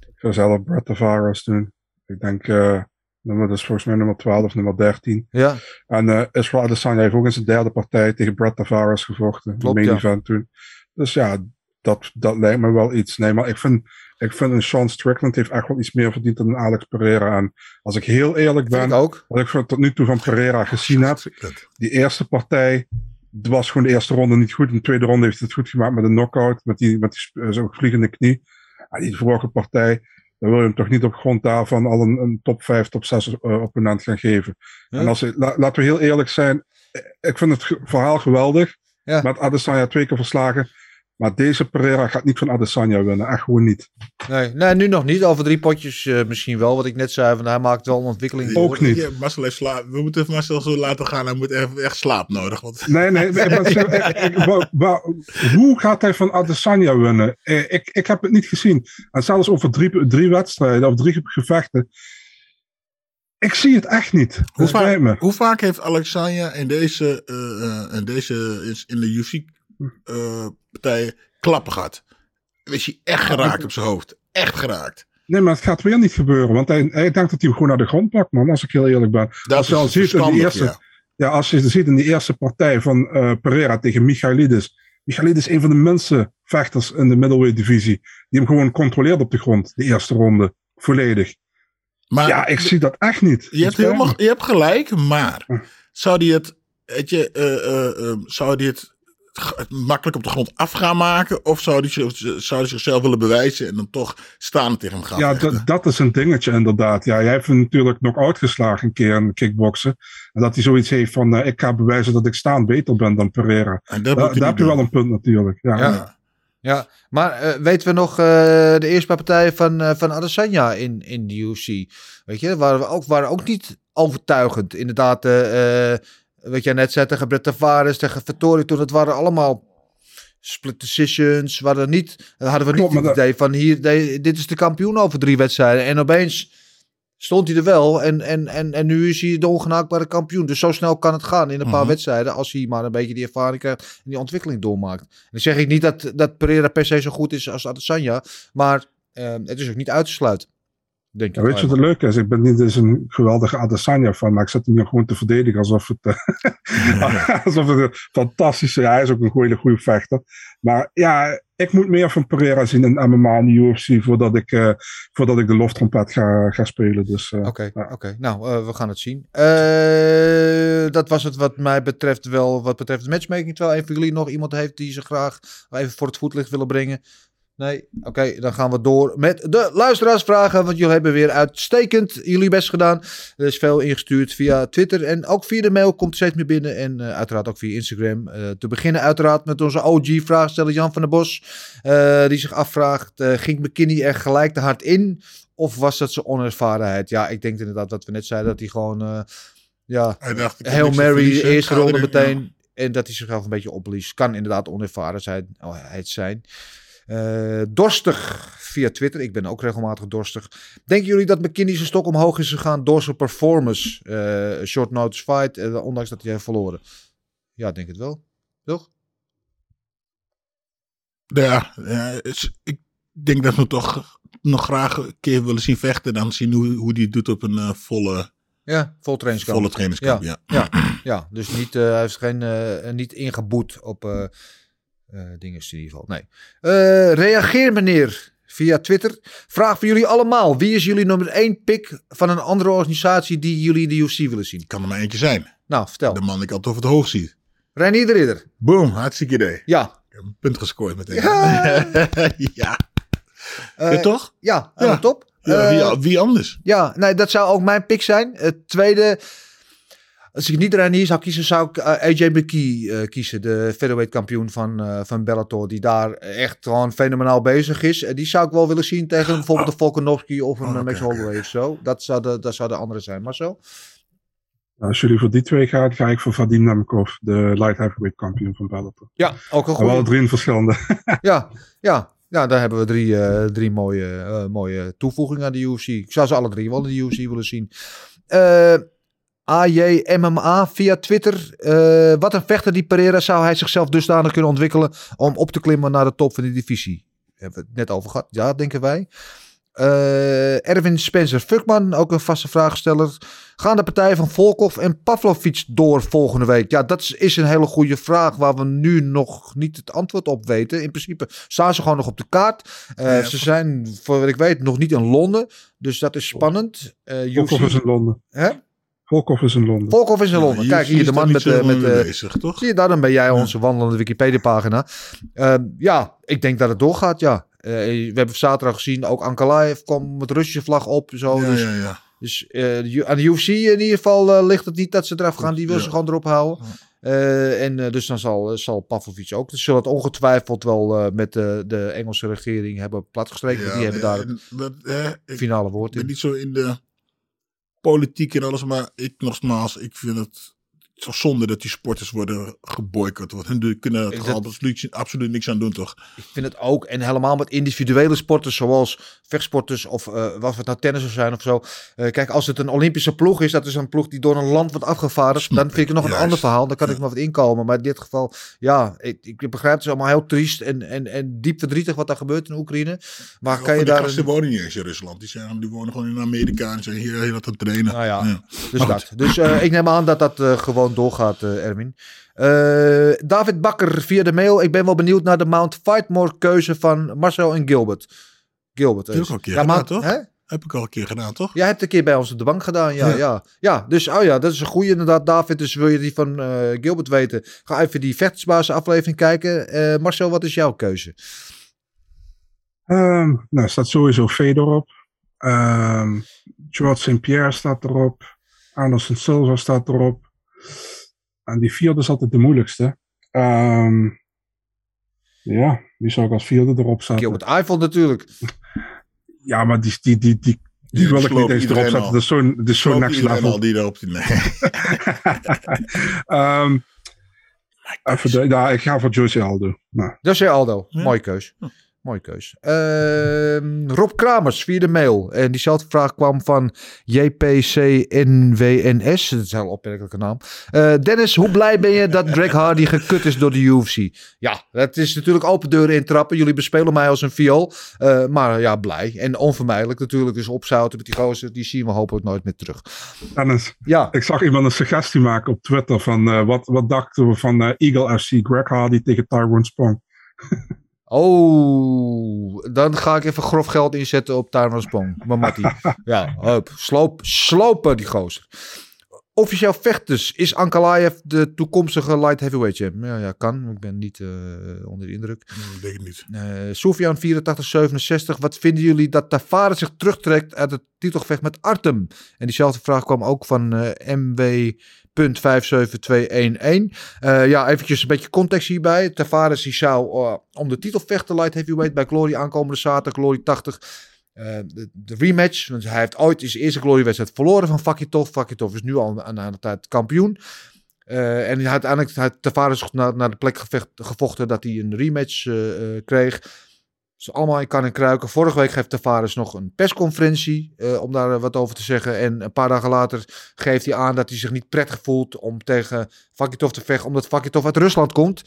ik zou zelf Brett Tavares doen. Ik denk, eh nummer, dat is volgens mij nummer 12 of nummer 13.
Ja,
En eh Israel Adesanya heeft ook in zijn derde partij tegen Brett Tavares gevochten.
Klopt,
de main
ja.
event toen. Dus ja, dat, dat lijkt me wel iets. Nee, maar ik vind, ik vind een Sean Strickland heeft echt wel iets meer verdiend dan een Alex Pereira. En als ik heel eerlijk ben,
ik ook.
wat ik van- tot nu toe van Pereira gezien heb, die eerste partij het was gewoon de eerste ronde niet goed. In de tweede ronde heeft hij het goed gemaakt met een knockout, met die, met die eh, zo'n vliegende knie. Ja, die vorige partij, dan wil je hem toch niet op grond daarvan al een, een top 5, top 6 eh, opponent gaan geven.
Ja.
En als, la- laten we heel eerlijk zijn, eh, ik vind het verhaal geweldig.
Ja.
Met Adesanya twee keer verslagen. Maar deze Pereira gaat niet van Adesanya winnen. Echt gewoon niet.
Nee, nee, nu nog niet. Over drie potjes eh, misschien wel. Wat ik net zei, van, hij maakt wel een ontwikkeling.
Ook niet.
Ja, Marcel heeft slaap. We moeten Marcel zo laten gaan. Hij moet echt, echt slaap nodig. Want...
Nee, nee. hoe gaat hij van Adesanya winnen? Eh, Ik, ik heb het niet gezien. En zelfs over drie, drie wedstrijden of drie gevechten. Ik zie het echt niet.
Hoe, vaak, hoe vaak heeft Alexandra in deze, eh, eh, in deze is- in de UFC-partij klappen gehad? Is hij echt geraakt op zijn hoofd? Echt geraakt.
Nee, maar het gaat weer niet gebeuren. Want hij, hij denkt dat hij hem gewoon naar de grond pakt, man. Als ik heel eerlijk ben.
Dat
als je al ziet in die eerste,
ja.
ja. als je ziet in die eerste partij van eh, Pereira tegen Michailidis. Michailidis is een van de minste vechters in de middleweight divisie. Die hem gewoon controleert op de grond. De eerste ronde. Volledig.
Maar
ja, ik zie dat echt niet.
je, hebt helemaal, je hebt gelijk, maar
Hm.
zou die het, weet je, eh, eh, eh, zou die het makkelijk op de grond af gaan maken? Of zou die, zich- zou die zichzelf willen bewijzen en dan toch staan tegen hem gaan
Ja, dat, dat is een dingetje inderdaad. Ja, jij hebt hem natuurlijk nog uitgeslagen een keer in kickboksen. En dat hij zoiets heeft van, eh, ik ga bewijzen dat ik staan beter ben dan Pereira.
En dat
Daar, heb je wel een punt natuurlijk. Ja.
Ja. Ja, maar eh, weten we nog eh, de eerste paar partijen van, eh, van Adesanya in, in de UFC? Weet je, waren, we ook, waren ook niet overtuigend. Inderdaad, eh, eh, wat jij net zei tegen Brett Tavares, tegen Vettori toen, het waren allemaal split decisions. Waren niet, hadden we niet het
dat-
idee van hier, dit is de kampioen over drie wedstrijden. En opeens stond hij er wel en, en, en, en nu is hij de ongenaakbare kampioen. Dus zo snel kan het gaan in een paar
Mhm.
wedstrijden als hij maar een beetje die ervaring krijgt en die ontwikkeling doormaakt. En dan zeg ik niet dat, dat Pereira per se zo goed is als Adesanya, maar eh, het is ook niet uit te sluiten. Denk
Ja, weet je wat leuke is? Ik ben niet eens een geweldige Adesanya van, maar ik zet hem hier gewoon te verdedigen alsof het, eh, alsof het een fantastische, ja, hij is ook een goede, goede vechter. Maar ja, ik moet meer van Pereira zien in MMA en de UFC voordat ik, eh, voordat ik de loftrompet ga, ga spelen. Dus, eh,
Oké, nou, we gaan het zien. Dat was het wat mij betreft wel, wat betreft de matchmaking. Terwijl een van jullie nog iemand heeft die ze graag even voor het voetlicht willen brengen. Nee? Oké, dan gaan we door met de luisteraarsvragen. Want jullie hebben weer uitstekend jullie best gedaan. Er is veel ingestuurd via Twitter en ook via de mail komt er steeds meer binnen. En eh, uiteraard ook via Instagram. Eh, te beginnen uiteraard met onze OG-vraagsteller Jan van der Bos. eh, die zich afvraagt, ging McKinney er gelijk te hard in? Of was dat zijn onervarenheid? Ja, ik denk inderdaad wat we net zeiden. Dat hij gewoon, ja, heel Mary, eerste ronde meteen. En dat hij zichzelf een beetje opblies. Kan inderdaad onervarenheid het zijn. Eh, dorstig via Twitter. Ik ben ook regelmatig dorstig. Denken jullie dat McKinney zijn stok omhoog is gegaan door zijn performance? Eh, short notice fight, eh, ondanks dat hij heeft verloren. Ja, ik denk het wel. Toch?
Ja, ik denk dat we toch nog graag een keer willen zien vechten. Dan zien hoe, hoe die het doet op een volle,
Ja, vol trainingskamp.
volle trainingskamp. Ja.
Ja, ja, dus niet, hij heeft geen, niet ingeboet op dingen in ieder geval. Nee. Eh, reageer meneer via Twitter. Vraag voor jullie allemaal. Wie is jullie nummer één pick van een andere organisatie die jullie in de UFC willen zien?
Kan er maar eentje zijn.
Nou, vertel.
De man die ik altijd over het hoog zie.
Reinier de Ridder.
Boom, hartstikke idee.
Ja.
Ik heb een punt gescoord meteen.
Ja.
ja.
Eh,
Ja, toch?
Ja, top.
Ja,
Eh,
wie, wie anders?
Ja, nee, dat zou ook mijn pick zijn. Het tweede, als ik niet Ranier zou kiezen, zou ik eh, AJ McKee eh, kiezen. De featherweight kampioen van, eh, van Bellator. Die daar echt gewoon fenomenaal bezig is. En die zou ik wel willen zien tegen bijvoorbeeld een Volkanovski of een
Oh,
Max Holloway of zo. Dat zou de, dat zou de andere zijn. Maar zo?
Als jullie voor die twee gaan, ga ik voor Vadim Nemkov, de light heavyweight kampioen van Bellator.
Ja, ook een
Maar wel
goede.
drie in verschillende.
Ja, ja. Ja, daar hebben we drie, drie mooie, mooie toevoegingen aan de UFC. Ik zou ze alle drie wel in de UFC willen zien. Eh AJ MMA via Twitter. Eh, wat een vechter die Pereira zou hij zichzelf dusdanig kunnen ontwikkelen om op te klimmen naar de top van de divisie. Hebben we het net over gehad? Ja, denken wij. Eh, Erwin Spencer Fuckman, ook een vaste vraagsteller. Gaan de partijen van Volkov en Pavlovic door volgende week? Ja, dat is- een hele goede vraag waar we nu nog niet het antwoord op weten. In principe staan ze gewoon nog op de kaart. Eh,
Ja,
ze zijn, voor wat ik weet, nog niet in Londen. Dus dat is spannend.
Volkov is in Londen.
hè?
Volkov is in Londen.
Volkov is in Londen.
Ja,
Kijk, hier de
daar
man met... eh, met eh,
bezig, toch?
Zie je, daarom ben jij onze wandelende Wikipedia-pagina. Ehm, ja, ik denk dat het doorgaat, ja. Eh, we hebben zaterdag gezien, ook Ankalaev kwam met Russische vlag op. Zo,
Ja,
dus
ja, ja.
dus eh, aan de UFC in ieder geval eh, ligt het niet dat ze eraf gaan. Die wil
Ja.
ze gewoon erop houden. Eh, en dus dan zal, zal Pavlovic ook. Dus zullen het ongetwijfeld wel eh, met de, de Engelse regering hebben platgestreken.
Ja,
die hebben daar het
ik
finale woord
ben
in.
niet zo in de politiek en alles, maar ik nogmaals, ik vind het zo zonde dat die sporters worden geboycott. Want hun kunnen er
Is
toch
dat-
absoluut, absoluut niks aan doen, toch?
Ik vind het ook. En helemaal met individuele sporters zoals vechtsporters of eh wat het nou tennis zijn of zo. Eh, kijk, als het een Olympische ploeg is, dat is een ploeg die door een land wordt afgevaardigd.
Snap
Dan vind ik het nog een ander verhaal. Dan kan ik
Ja.
me wat inkomen. Maar in dit geval, ja, ik, ik begrijp het is allemaal heel triest en, en, en diep verdrietig wat daar gebeurt in Oekraïne. Maar kan je daar... Een...
wonen niet eens in Rusland. Die, zijn, die wonen gewoon in Amerika en zijn hier heel wat aan trainen.
Nou ja,
Ja.
Dus,
Maar
dat. dus eh, ik neem aan dat dat eh, gewoon doorgaat, eh, Erwin. Eh, David Bakker via de mail. Ik ben wel benieuwd naar de Mount Fightmore keuze van Marcel en Gilbert. Gilbert.
Heb ik al een keer
ja,
gedaan,
maar-
toch?
Hè?
Heb ik al een keer gedaan, toch?
Jij hebt een keer bij ons op de bank gedaan, ja.
Ja.
Ja, ja. dus, oh ja, dat is een goede inderdaad, David. Dus wil je die van eh, Gilbert weten, ga even die vechtsbaas aflevering kijken. Eh, Marcel, wat is jouw keuze?
Ehm, nou, er staat sowieso Fedor op. Ehm George St. Pierre staat erop. Anderson Silva staat erop. En die vierde is altijd de moeilijkste. Ehm, ja, die zou ik als vierde erop zetten.
Gilbert Eiffel natuurlijk.
Ja, maar die, die, die, die, die wil ik niet eens erop zetten.
al.
Dat is zo'n
Sloopt
next level.
al die erop die nee.
Ehm, even de, ja, ik ga voor Joyce Aldo. Nou,
Aldo.
Ja.
Mooie keus. Mooie keus. Ehm, Rob Kramers via de mail. En diezelfde vraag kwam van JPCNWNS. Dat is een heel opmerkelijke naam. Eh, Dennis, hoe blij ben je dat Greg Hardy gekut is door de UFC? Ja, dat is natuurlijk open deuren intrappen. Jullie bespelen mij als een viool. Eh, maar ja, blij. En onvermijdelijk natuurlijk. Dus opzouten met die gozer. Die zien we hopelijk nooit meer terug.
Dennis,
Ja,
ik zag iemand een suggestie maken op Twitter van eh, wat, wat dachten we van Eagle FC Greg Hardy tegen Tyrone Spong.
Oh, dan ga ik even grof geld inzetten op Tyrone Spong. Maar Mattie, ja, hup, sloop, slopen die gozer. Officieel vechters, is Ankalaev de toekomstige light heavyweight champ? Ja, ja, kan. Ik ben niet eh, onder de indruk.
Ik denk het niet.
Eh Sofian 8467, wat vinden jullie dat Tavares zich terugtrekt uit het titelgevecht met Artem? En diezelfde vraag kwam ook van eh MW.57211. Eh ja, eventjes een beetje context hierbij. Tavares die zou eh, om de titel vechten light heavyweight bij Glory aankomende zaterdag, Glory 80. Eh, de, rematch, want hij heeft ooit zijn eerste Glory-wedstrijd verloren van Fakitov. Fakitov is nu al aan, de tijd kampioen. En hij had uiteindelijk had Tavares naar, naar de plek gevochten dat hij een rematch kreeg. Dus allemaal in kan en kruiken. Vorige week geeft Tavares nog een persconferentie eh, om daar eh, wat over te zeggen. En een paar dagen later geeft hij aan dat hij zich niet prettig voelt om tegen Fakitov te vechten. Omdat Fakitov uit Rusland komt.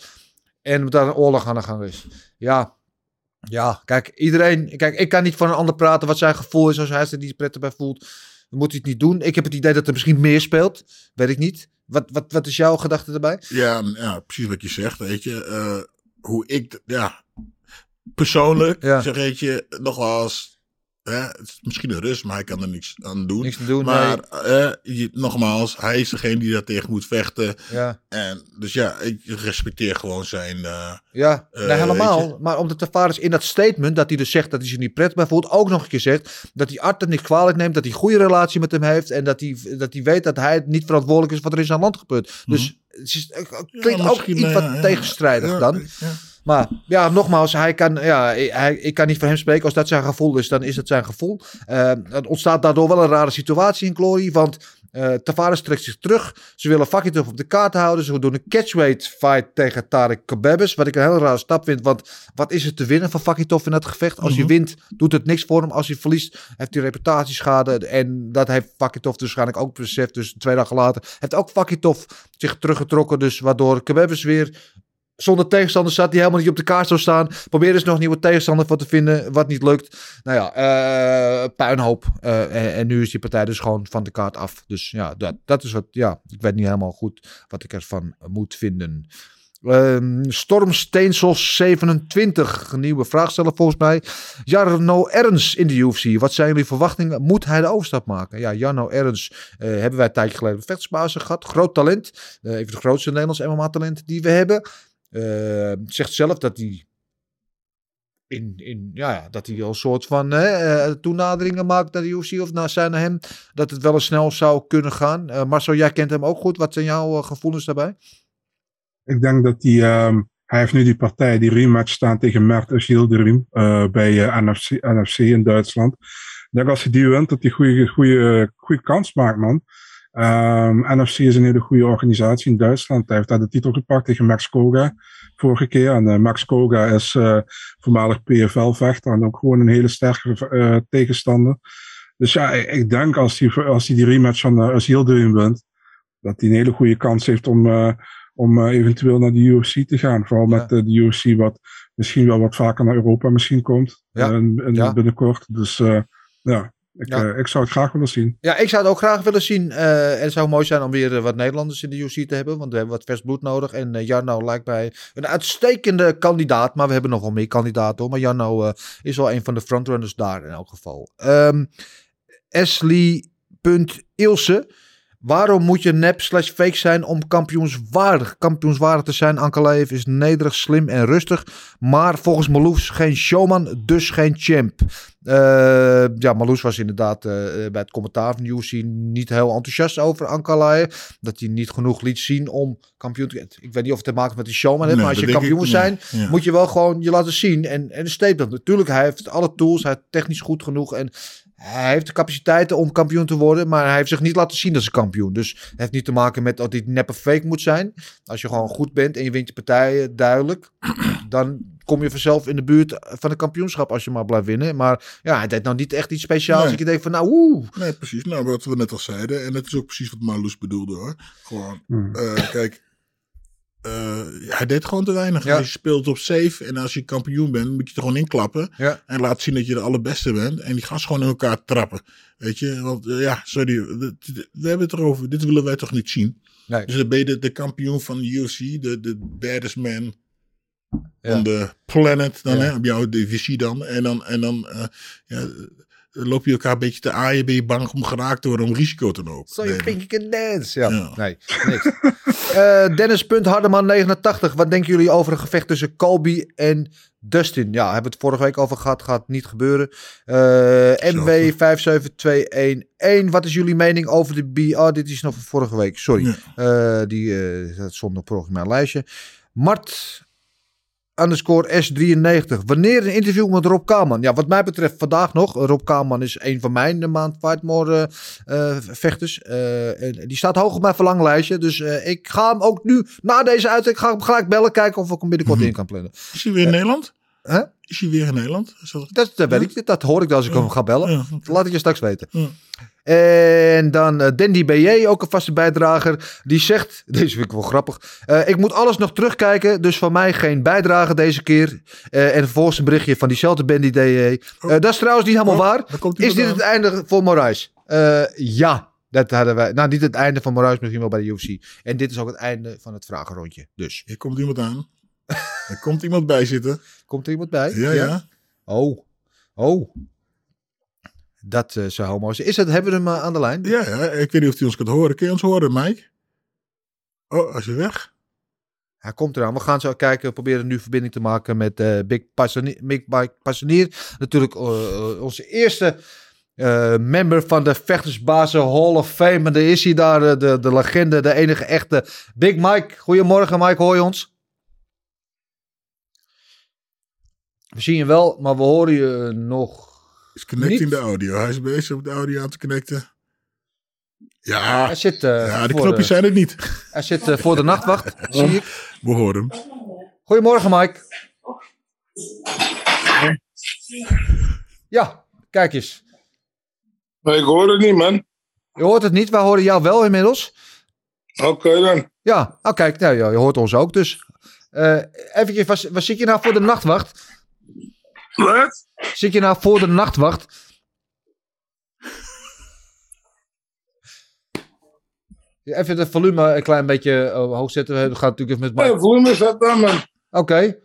En daar een oorlog aan de gang is. Ja, ja, kijk, iedereen. Kijk, ik kan niet van een ander praten wat zijn gevoel is. Als hij er niet prettig bij voelt, dan moet hij het niet doen. Ik heb het idee dat er misschien meer speelt. Weet ik niet. Wat, wat, wat is jouw gedachte erbij?
Ja, ja, precies wat je zegt, weet je. Eh, hoe ik, ja, persoonlijk
Ja.
zeg weet je, nogmaals, hè, het is misschien een rust, maar hij kan er niks aan doen.
Niks te doen.
maar eh, je, nogmaals, hij is degene die daar tegen moet vechten.
Ja,
En dus ja, ik respecteer gewoon zijn. eh,
ja.
Eh,
nee, helemaal.
weet
Maar omdat Tavares in dat statement, dat hij dus zegt dat hij zich niet prettig bij voelt, ook nog een keer zegt dat hij Art het niet kwalijk neemt, dat hij een goede relatie met hem heeft en dat hij, dat hij weet dat hij niet verantwoordelijk is wat er in zijn land gebeurt. Dus het, is, het klinkt
ja,
ook iets
eh,
wat
ja,
tegenstrijdig dan.
ja.
Maar ja, nogmaals, hij kan, ja, hij, ik kan niet voor hem spreken. Als dat zijn gevoel is, dan is het zijn gevoel. Eh, er ontstaat daardoor wel een rare situatie in Glory. Want eh Tavares trekt zich terug. Ze willen Fakitov op de kaart houden. Ze doen een catchweight fight tegen Tarek Kabebes. Wat ik een hele rare stap vind. Want wat is er te winnen van Fakitov in dat gevecht? Als
Mhm.
je wint, doet het niks voor hem. Als hij verliest, heeft hij reputatieschade. En dat heeft Fakitov dus waarschijnlijk ook beseft. Dus twee dagen later heeft ook Fakitov zich teruggetrokken. Dus waardoor Kabebes weer zonder tegenstander zat die helemaal niet op de kaart zou staan. Probeer eens nog nieuwe tegenstander voor te vinden, wat niet lukt. Nou ja, eh, puinhoop. Eh, en, nu is die partij dus gewoon van de kaart af. Dus ja, dat, dat is wat, ja, ik weet niet helemaal goed wat ik ervan moet vinden. Ehm Storm Steensels 27, een nieuwe vraag stellen volgens mij. Jarno Ernst in de UFC. Wat zijn jullie verwachtingen? Moet hij de overstap maken? Ja, Jarno Ernst eh, hebben wij een tijdje geleden op gehad. Groot talent. Eh, even de grootste Nederlands MMA-talent die we hebben. Eh, zegt zelf dat hij in, in, ja, dat hij al een soort van hè, eh, toenaderingen maakt naar de UFC of naar zijn hem. Dat het wel eens snel zou kunnen gaan. Eh Marcel, jij kent hem ook goed. Wat zijn jouw gevoelens daarbij?
Ik denk dat hij, ehm, hij heeft nu die partij, die rematch staan tegen Mert Özildirim eh bij NFC, NFC in Duitsland. Ik denk als hij die wint, dat hij een goede, goede, goede kans maakt, man. Ehm, NFC is een hele goede organisatie in Duitsland. Hij heeft daar de titel gepakt tegen Max Koga vorige keer. En eh, Max Koga is eh, voormalig PFL-vechter en ook gewoon een hele sterke eh, tegenstander. Dus ja, ik, ik denk als hij, als hij die rematch van uh, Özildirim wint, dat hij een hele goede kans heeft om, om eventueel naar de UFC te gaan. Vooral met de UFC wat misschien wel wat vaker naar Europa misschien komt
Ja.
in-
Ja.
binnenkort. Dus ja, ik,
Ja.
eh, ik zou het graag willen zien.
Ja, ik zou het ook graag willen zien. eh, en het zou mooi zijn om weer eh, wat Nederlanders in de UFC te hebben. Want we hebben wat vers bloed nodig. En Jarno lijkt mij een uitstekende kandidaat. Maar we hebben nog wel meer kandidaten hoor. Maar Jarno is wel een van de frontrunners daar in elk geval. Ehm Ashley.ilse. Waarom moet je nep slash fake zijn om kampioenswaardig, kampioenswaardig te zijn? Ankalaev is nederig, slim en rustig. Maar volgens Marloes geen showman, dus geen champ. Eh, ja, Marloes was inderdaad eh, bij het commentaar van UFC niet heel enthousiast over Ankalaev. Dat hij niet genoeg liet zien om kampioen te Ik weet niet of het te maken heeft met die showman heeft,
Nee,
maar als je
dat
kampioen moet zijn,
ja.
Moet je wel gewoon je laten zien. En, en statement. Natuurlijk, hij heeft alle tools, hij is technisch goed genoeg en hij heeft de capaciteiten om kampioen te worden, maar hij heeft zich niet laten zien als een kampioen. Dus het heeft niet te maken met dat hij neppe fake moet zijn. Als je gewoon goed bent en je wint je partijen duidelijk, dan kom je vanzelf in de buurt van een kampioenschap als je maar blijft winnen. Maar ja, hij deed nou niet echt iets speciaals.
Nee.
Je denkt van nou, oeh.
Nee, precies. Nou, wat we net al zeiden. En dat is ook precies wat Marloes bedoelde hoor. Gewoon,
Hmm.
eh, kijk. Eh, hij deed gewoon te weinig.
Ja.
Hij speelt op safe. En als je kampioen bent, moet je er gewoon inklappen.
Ja.
En laat zien dat je de allerbeste bent. En die gast gewoon in elkaar trappen. Weet je, want eh, ja, sorry. We, we hebben het erover. Dit willen wij toch niet zien.
Nee.
Dus dan ben je de, de kampioen van de UFC. De, de baddest man
Ja.
on the planet. Dan, hè, op jouw divisie dan. En dan, en dan eh, ja, dan loop je elkaar een beetje te aaien. Ben je bang om geraakt te worden om risico te lopen. Nee,
think you can dance? Ja,
Ja.
nee, niks. Eh, Dennis Punt Hardeman 89. Wat denken jullie over een gevecht tussen Colby en Dustin? Ja, hebben we het vorige week over gehad. Gaat niet gebeuren. Eh MW 57211. Wat is jullie mening over de B? Oh, dit is nog van vorige week. Sorry.
Ja.
Eh, die eh, dat stond nog mijn lijstje. Mart underscore S93. Wanneer een interview met Rob Kaman? Ja, wat mij betreft vandaag nog. Rob Kaman is een van mijn maand Fightmore eh, eh, vechters. Eh, en die staat hoog op mijn verlanglijstje. Dus ik ga hem ook nu, na deze uitzending, ga ik hem gelijk bellen. Kijken of ik hem binnenkort in kan plannen.
Is hij weer in Nederland? Is hij weer in Nederland? Dat...
Dat, dat weet ik niet. Dat hoor ik als ik hem ga bellen.
Ja,
Laat ik je straks weten. En dan eh, Dandy BJ, ook een vaste bijdrager. Die zegt, deze vind ik wel grappig. eh, ik moet alles nog terugkijken, dus van mij geen bijdrage deze keer. Eh, en vervolgens een berichtje van diezelfde Bandy BJ. Eh, dat is trouwens niet helemaal
Oh,
waar. Is dit
aan.
het einde voor Moraes? Ja, dat hadden wij. Nou, niet het einde van Moraes, misschien wel bij de UFC. En dit is ook het einde van het vragenrondje. Dus,
Hier komt iemand aan. er komt iemand bij zitten.
komt er iemand bij?
Ja, ja.
Oh, oh. Dat eh, zou homo zijn. Is het, hebben we hem eh, aan de lijn?
Ja, ja. Ik weet niet of hij ons kunt horen. Kun je ons horen, Mike? Oh, als je weg.
Hij komt eraan. We gaan zo kijken. We proberen nu verbinding te maken met eh, Big, Big Mike Passanier. Natuurlijk eh, onze eerste member van de Vechtersbazen Hall of Fame. En daar is hij daar, de, de legende, de enige echte Big Mike. Goedemorgen Mike, hoor je ons? We zien je wel, maar we horen je nog
Is connecting
Niet.
de audio. Hij is bezig om de audio aan te connecten. Ja,
Hij zit, eh,
ja de knopjes zijn het niet.
hij zit eh, voor de nachtwacht, zie ik.
We horen hem.
Goedemorgen, Mike. Ja, kijk eens.
Nee, ik hoor het niet, man.
Je hoort het niet, wij horen jou wel inmiddels.
Oké dan.
Ja, oh kijk, nou, ja, je hoort ons ook. Dus eh eventjes, waar, waar zit je nou voor de nachtwacht?
Wat?
Zit je nou voor de nachtwacht? Even het volume een klein beetje eh, hoog zetten. We gaan natuurlijk even met
volume dat dan, man.
Oké.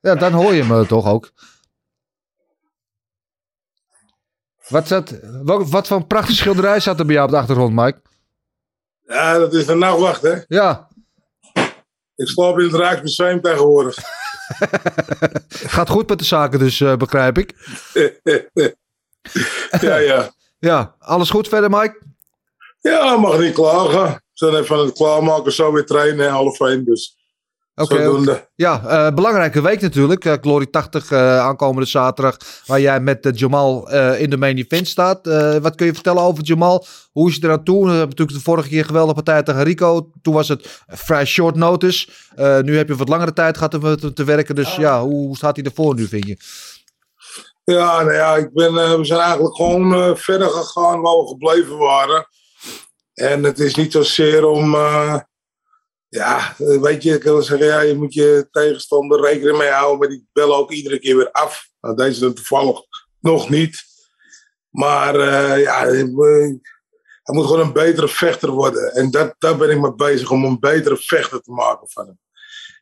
Ja, dan hoor je me toch ook. Wat, zat, wat, wat voor een prachtige schilderij zat er bij jou op de achtergrond, Mike?
Ja, dat is de nachtwacht, hè.
Ja,
Ik slaap in het Rijksmuseum tegenwoordig.
gaat goed met de zaken dus, eh, begrijp ik.
ja, ja.
Ja, alles goed verder, Mike?
Ja, mag niet klagen. We zijn even aan het klaarmaken, zo weer trainen en half één. Dus Zodoende.
ja, eh, belangrijke week natuurlijk. Eh, Glory 80 eh, aankomende zaterdag, waar jij met Jamal in de main event staat. Wat kun je vertellen over Jamal? Hoe is je eraan toe? We hebben natuurlijk de vorige keer geweldige partij tegen Rico. Toen was het vrij short notice. Nu heb je wat langere tijd gehad om te, te werken. Dus ja, hoe, hoe staat hij ervoor nu, vind je?
Ja, nou ja, ik ben, we zijn eigenlijk gewoon verder gegaan waar we gebleven waren. En het is niet zozeer om, ja, eh, weet je, ik wil zeggen, ja, je moet je tegenstander rekening mee houden, maar die bellen ook iedere keer weer af. Nou, deze dan toevallig nog niet. Maar eh, ja, hij moet- hij moet gewoon een betere vechter worden. En dat, daar ben ik mee bezig, om een betere vechter te maken van hem.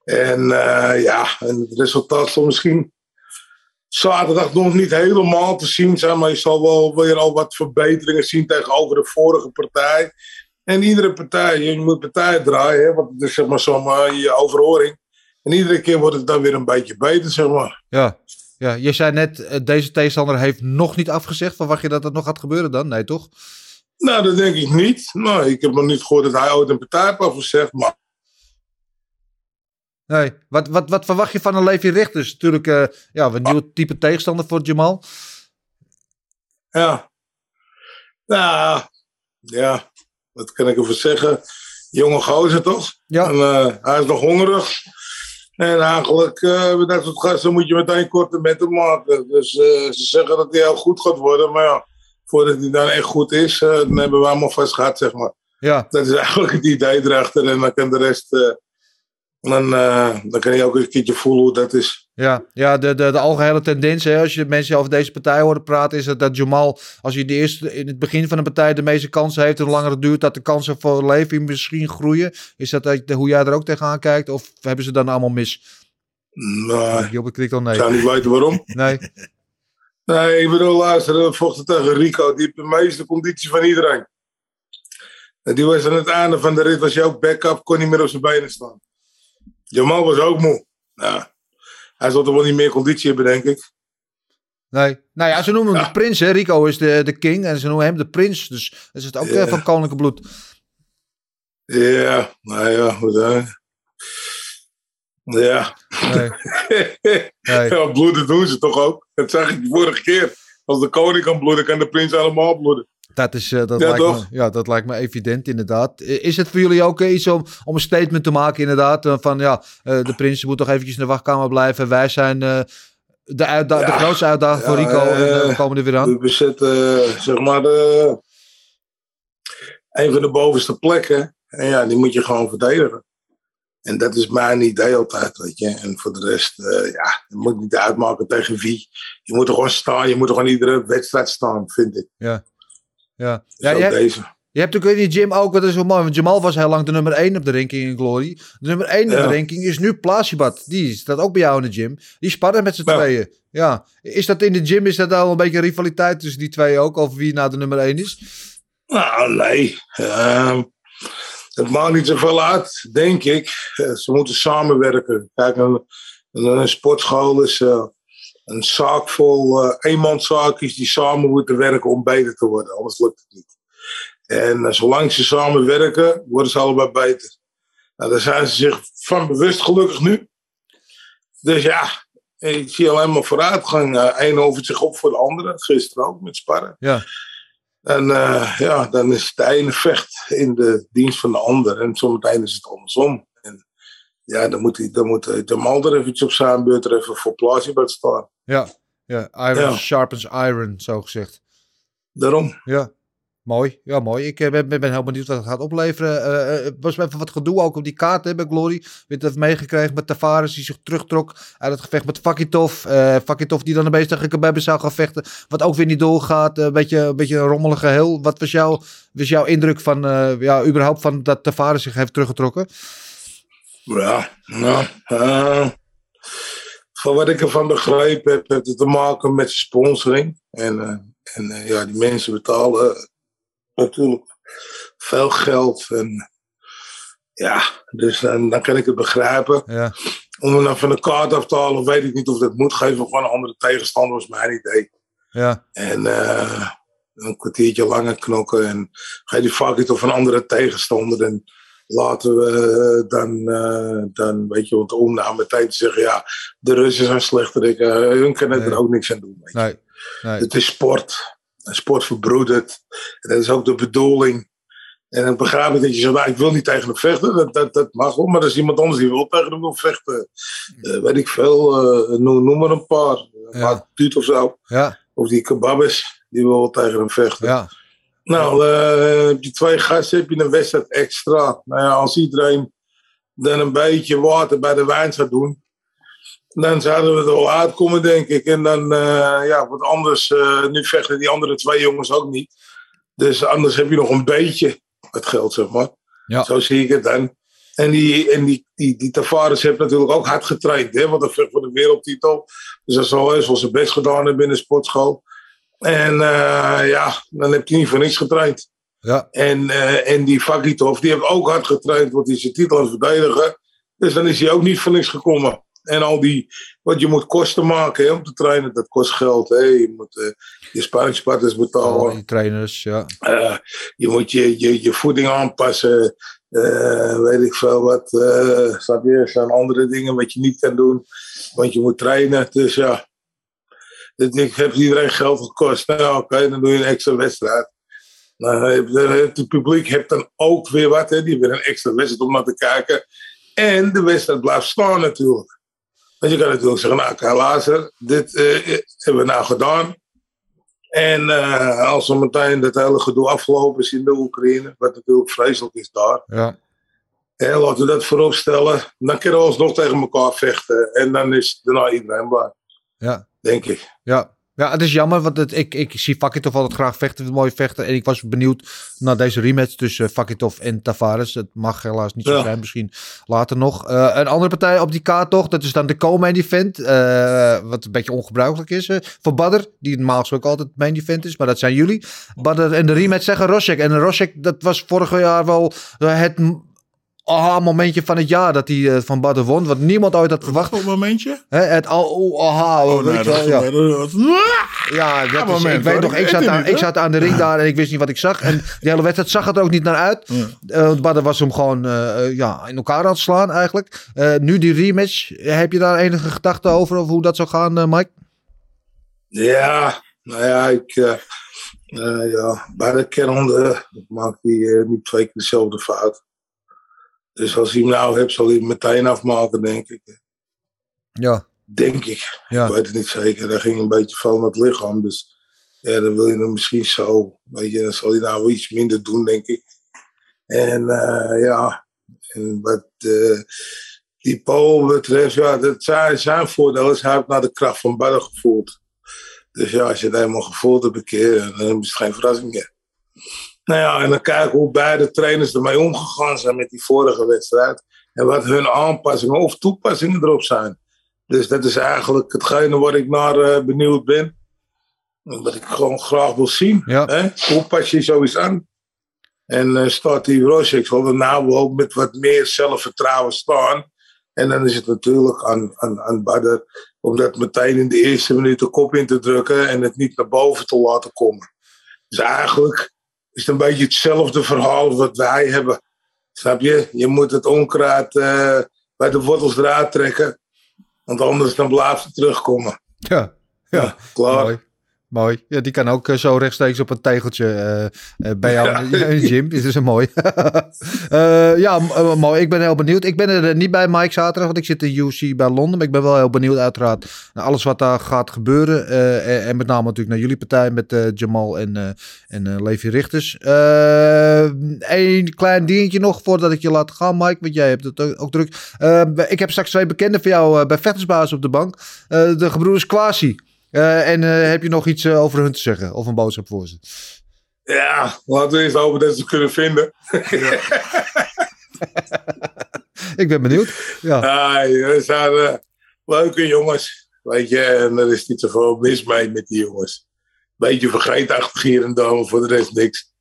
En eh, ja, het resultaat zal misschien zaterdag nog niet helemaal te zien zijn, maar je zal wel weer al wat verbeteringen zien tegenover de vorige partij. En iedere partij, je moet partijen draaien, hè, want het is zeg maar eh, je overhoring. En iedere keer wordt het dan weer een beetje beter, zeg maar.
Ja, ja je zei net, eh, deze tegenstander heeft nog niet afgezegd. Verwacht je dat dat nog gaat gebeuren dan? Nee, toch?
Nou, dat denk ik niet. Nou, ik heb nog niet gehoord dat hij ooit een partij heeft afgezegd, maar
Nee. Wat, wat, wat verwacht je van een Levi Richters? Natuurlijk eh, ja, een nieuw type tegenstander voor Jamal.
Ja. Nou, ja. Wat kan ik ervoor zeggen? Jonge gozer toch?
Ja.
En, eh, hij is nog hongerig. En eigenlijk, eh met dat soort gasten moet je meteen korte metten maken. Dus eh, ze zeggen dat hij heel goed gaat worden. Maar ja, voordat hij dan echt goed is, dan hebben we allemaal vast gehad, zeg maar.
Ja.
Dat is eigenlijk het idee erachter. En dan kan de rest... dan, eh, dan kan je ook een keertje voelen hoe dat is.
Ja, ja de, de, de algehele tendens, hè, als je mensen over deze partij hoort praten, is dat, dat Jamal, als hij de eerste, in het begin van een partij de meeste kansen heeft en hoe langer het duurt, dat de kansen voor Levi misschien groeien. Is dat hoe jij er ook tegenaan kijkt? Of hebben ze dan allemaal mis? Klikt al
ik
nee.
zou niet weten waarom.
Nee.
Nee, ik bedoel, we vochten tegen Rico. Die heeft de meeste conditie van iedereen. En die was aan het einde van de rit, was ook back-up, kon niet meer op zijn benen staan. Jamal was ook moe. Nou, hij zal toch wel niet meer conditie hebben, denk ik.
Nee. Nou ja, ze noemen hem de prins, hè. Rico is de, de king en ze noemen hem de prins. Dus dat is het ook
Ja.
eh, van koninklijke bloed.
Ja, nou ja, goed hè. Ja.
Nee. Nee.
ja, bloeden doen ze toch ook. Dat zag ik de vorige keer. Als de koning kan bloeden, kan de prins allemaal bloeden.
Dat, is, eh, dat,
Ja,
lijkt me, ja, dat lijkt me evident, inderdaad. Is het voor jullie ook iets om, om een statement te maken, inderdaad? eh, Van ja, eh, de prins moet toch eventjes in de wachtkamer blijven. Wij zijn de, uitda- de grootste uitdaging voor Rico. en we komen er weer aan.
We bezetten, eh, zeg maar, de, een van de bovenste plekken. En ja, die moet je gewoon verdedigen. En dat is mijn idee altijd, weet je. En voor de rest, eh, ja, je moet niet uitmaken tegen wie. Je moet er gewoon staan. Je moet er gewoon iedere wedstrijd staan, vind ik.
Ja. Ja.
Ja,
jij-
deze.
Je hebt ook in die gym ook, wat is zo mooi, want Jamal was heel lang de nummer 1 op de ranking in Glory. De nummer 1 in
Ja.
de ranking is nu Plasibat. Die staat ook bij jou in de gym. Die sparren met z'n tweeën. Ja. Is dat in de gym, is dat al een beetje rivaliteit tussen die twee ook, over wie nou de nummer 1 is?
Nou, nee. Ehm, het maakt niet zoveel uit, denk ik. Eh, Ze moeten samenwerken. Kijk, een, een, een sportschool is eh, een zaak vol eh eenmanszaakjes die samen moeten werken om beter te worden. Anders lukt het niet. En eh, zolang ze samenwerken, worden ze allebei beter. Nou, daar zijn ze zich van bewust, gelukkig nu. Dus ja, ik zie alleen maar vooruitgang. Eén overt zich op voor de andere. Gisteren ook met sparren.
Ja.
En eh, ja, dan is de ene vecht in de dienst van de ander. En zometeen is het andersom. En ja, dan moet, hij, dan moet eh, Jamal er eventjes op zijn beurt er even voor plaatsje bij staan.
Ja. Ja, iron
Ja.
sharpens iron, zo gezegd.
Daarom.
Ja. Mooi, ja mooi. Ik eh, ben, ben heel benieuwd wat het gaat opleveren. Eh, eh, Het was even wat gedoe ook op die kaart hè, bij Glory. Hebt het meegekregen met Tavares die zich terugtrok uit het gevecht met Fakitov. Eh Fakitov die dan een beetje tegen Kebebe zou gaan vechten. Wat ook weer niet doorgaat. Een beetje, een beetje een rommelig geheel. Wat was, jouw was jouw indruk van, ja, überhaupt van dat Tavares zich heeft teruggetrokken?
Ja, nou, van wat ik ervan begrepen heb, heeft het te maken met sponsoring. En, eh, en eh, ja, die mensen betalen eh, natuurlijk veel geld. En ja, dus dan, dan kan ik het begrijpen.
Ja.
Om hem dan van de kaart af te halen, weet ik niet of dat moet geven. Gewoon een andere tegenstander was mijn idee.
Ja.
En een kwartiertje langer knokken. En ga je die it of een andere tegenstander. En laten we dan, eh, dan weet je, want om nou meteen te zeggen, ja, de Russen zijn slechterik, uh, hun kunnen er ook niks aan doen. Weet je.
Nee. nee.
Het is sport. En sport verbroedert. En dat is ook de bedoeling. En dan begrijp ik dat je zegt, nou, ik wil niet tegen hem vechten. Dat, dat, dat mag wel, maar er is iemand anders die wel tegen hem wil vechten. Eh, weet ik veel, eh, noem, noem maar een paar.
Ja.
Mark Tuut of zo.
Ja,
Of die kebabes, die wil wel tegen hem vechten.
ja.
Nou, eh, heb je twee gasten, heb je een wedstrijd extra. Nou ja, als iedereen dan een beetje water bij de wijn zou doen, dan zouden we er wel uitkomen, denk ik. En dan, eh, ja, wat anders, eh, nu vechten die andere twee jongens ook niet. Dus anders heb je nog een beetje het geld, zeg maar.
Ja.
Zo zie ik het dan. En die, en die, die, die Tavares heeft natuurlijk ook hard getraind, hè, want hij vecht voor de wereldtitel. Dus hij zal wel zijn best gedaan hebben in de sportschool. En eh, ja, dan heb je niet voor niks getraind.
Ja,
En, eh, en die Fakitov, die heeft ook hard getraind, want die is zijn titel aan het verdedigen. Dus dan is hij ook niet voor niks gekomen. En al die, wat je moet kosten maken hè, om te trainen, dat kost geld. Hè. Je moet eh, je sparringspartners
al
betalen.
die trainers, ja.
Je moet je, je, je voeding aanpassen. weet ik veel wat. eh snap je? Er zijn andere dingen wat je niet kan doen. Want je moet trainen. Dus ja. Dit heeft iedereen geld gekost. Nou, oké, dan doe je een extra wedstrijd. Nou, heb- heb- het publiek heeft dan ook weer wat. Hè? Die hebben een extra wedstrijd om naar te kijken. En de wedstrijd blijft staan natuurlijk. Want je kan natuurlijk zeggen, nou, kijk, dit eh, hebben we nou gedaan. En eh, als er meteen dat hele gedoe afgelopen is in de Oekraïne, wat natuurlijk vreselijk is daar,
Ja,
hè, laten we dat voorop stellen. Dan kunnen we alsnog tegen elkaar vechten. En dan is daarna iedereen blij,
ja.
Denk ik.
Ja. Ja, het is jammer, want het, ik, ik zie Fakitov altijd graag vechten, mooi vechten. En ik was benieuwd naar deze rematch tussen Fakitov en Tavares. Het mag helaas niet zo
Ja.
zijn, misschien later nog. Eh, een andere partij op die kaart toch, dat is dan de co-main event. eh, wat een beetje ongebruikelijk is eh, voor Badder, die normaal gesproken altijd main event is. Maar dat zijn jullie. Badder en de rematch zeggen Rosek. En Rosek, dat was vorig jaar wel eh, het aha-momentje van het jaar dat hij eh, van Badder won. Wat niemand ooit had verwacht.
Een momentje.
Hè, het al, oh, aha,
Oh, nee, dat
ja.
is
Ja, dat is,
moment,
ik weet
hoor.
nog,
Ik
zat, aan,
niet,
ik zat aan de ring daar en ik wist niet wat ik zag. En die hele wedstrijd zag het ook niet naar uit. Eh maar was hem gewoon eh, ja, in elkaar aan het slaan eigenlijk. Eh, nu die rematch, heb je daar enige gedachten over, over hoe dat zou gaan, eh, Mike?
Ja, nou ja, ik, eh, eh, ja, bij de kernhonden maakt hij niet twee keer dezelfde fout. Dus als hij hem nou hebt, zal hij hem meteen afmaken, denk ik.
Ja,
Denk ik.
Ja.
Ik weet het niet zeker. Daar ging een beetje van het lichaam. Dus ja, dan wil je hem misschien zo. Weet je, dan zal hij nou iets minder doen, denk ik. En eh, ja, en wat eh, die Paul betreft, ja, dat zijn, zijn voordeel is, hij heeft naar de kracht van Badden gevoeld. Dus ja, als je het helemaal gevoeld hebt een keer, dan is het geen verrassing meer. Nou ja, en dan kijken hoe beide trainers ermee omgegaan zijn met die vorige wedstrijd. En wat hun aanpassingen of toepassingen erop zijn. Dus dat is eigenlijk hetgene waar ik naar eh, benieuwd ben. En Wat ik gewoon graag wil zien.
Ja.
Hè? Hoe pas je zoiets aan? En eh staat die Rosek er nou ook met wat meer zelfvertrouwen staan. En dan is het natuurlijk aan, aan, aan Badder om dat meteen in de eerste minuut de kop in te drukken en het niet naar boven te laten komen. Dus eigenlijk is het een beetje hetzelfde verhaal wat wij hebben. Snap je? Je moet het onkruid eh, bij de wortels eruit trekken. Want anders dan blijft het terugkomen.
ja, ja.
Klaar.
Mooi. Mooi. Ja, die kan ook eh, zo rechtstreeks op een tegeltje eh, eh, bij jou in de- in gym. Dit is een mooi. Ja, mooi. Ik ben heel benieuwd. Ik ben er niet bij Mike zaterdag, want ik zit in UC bij Londen. Maar ik ben wel heel benieuwd uiteraard naar alles wat daar gaat gebeuren. En, en met name natuurlijk naar jullie partij met Jamal en, en Levi Richters. Eén klein dingetje nog voordat ik je laat gaan, Mike, want jij hebt het ook, druk. Ik heb straks twee bekenden voor jou bij Vechtersbasis op de bank. De gebroeders Kwasi. Eh, en eh, heb je nog iets eh, over hun te zeggen? Of een boodschap voor ze?
Ja, laten we eens hopen dat ze het kunnen vinden.
Ik ben benieuwd. Ja.
We zijn leuke jongens. Weet je, en er is niet zoveel mis mee met die jongens. Beetje vergeetachtig hier en daar, maar voor de rest niks.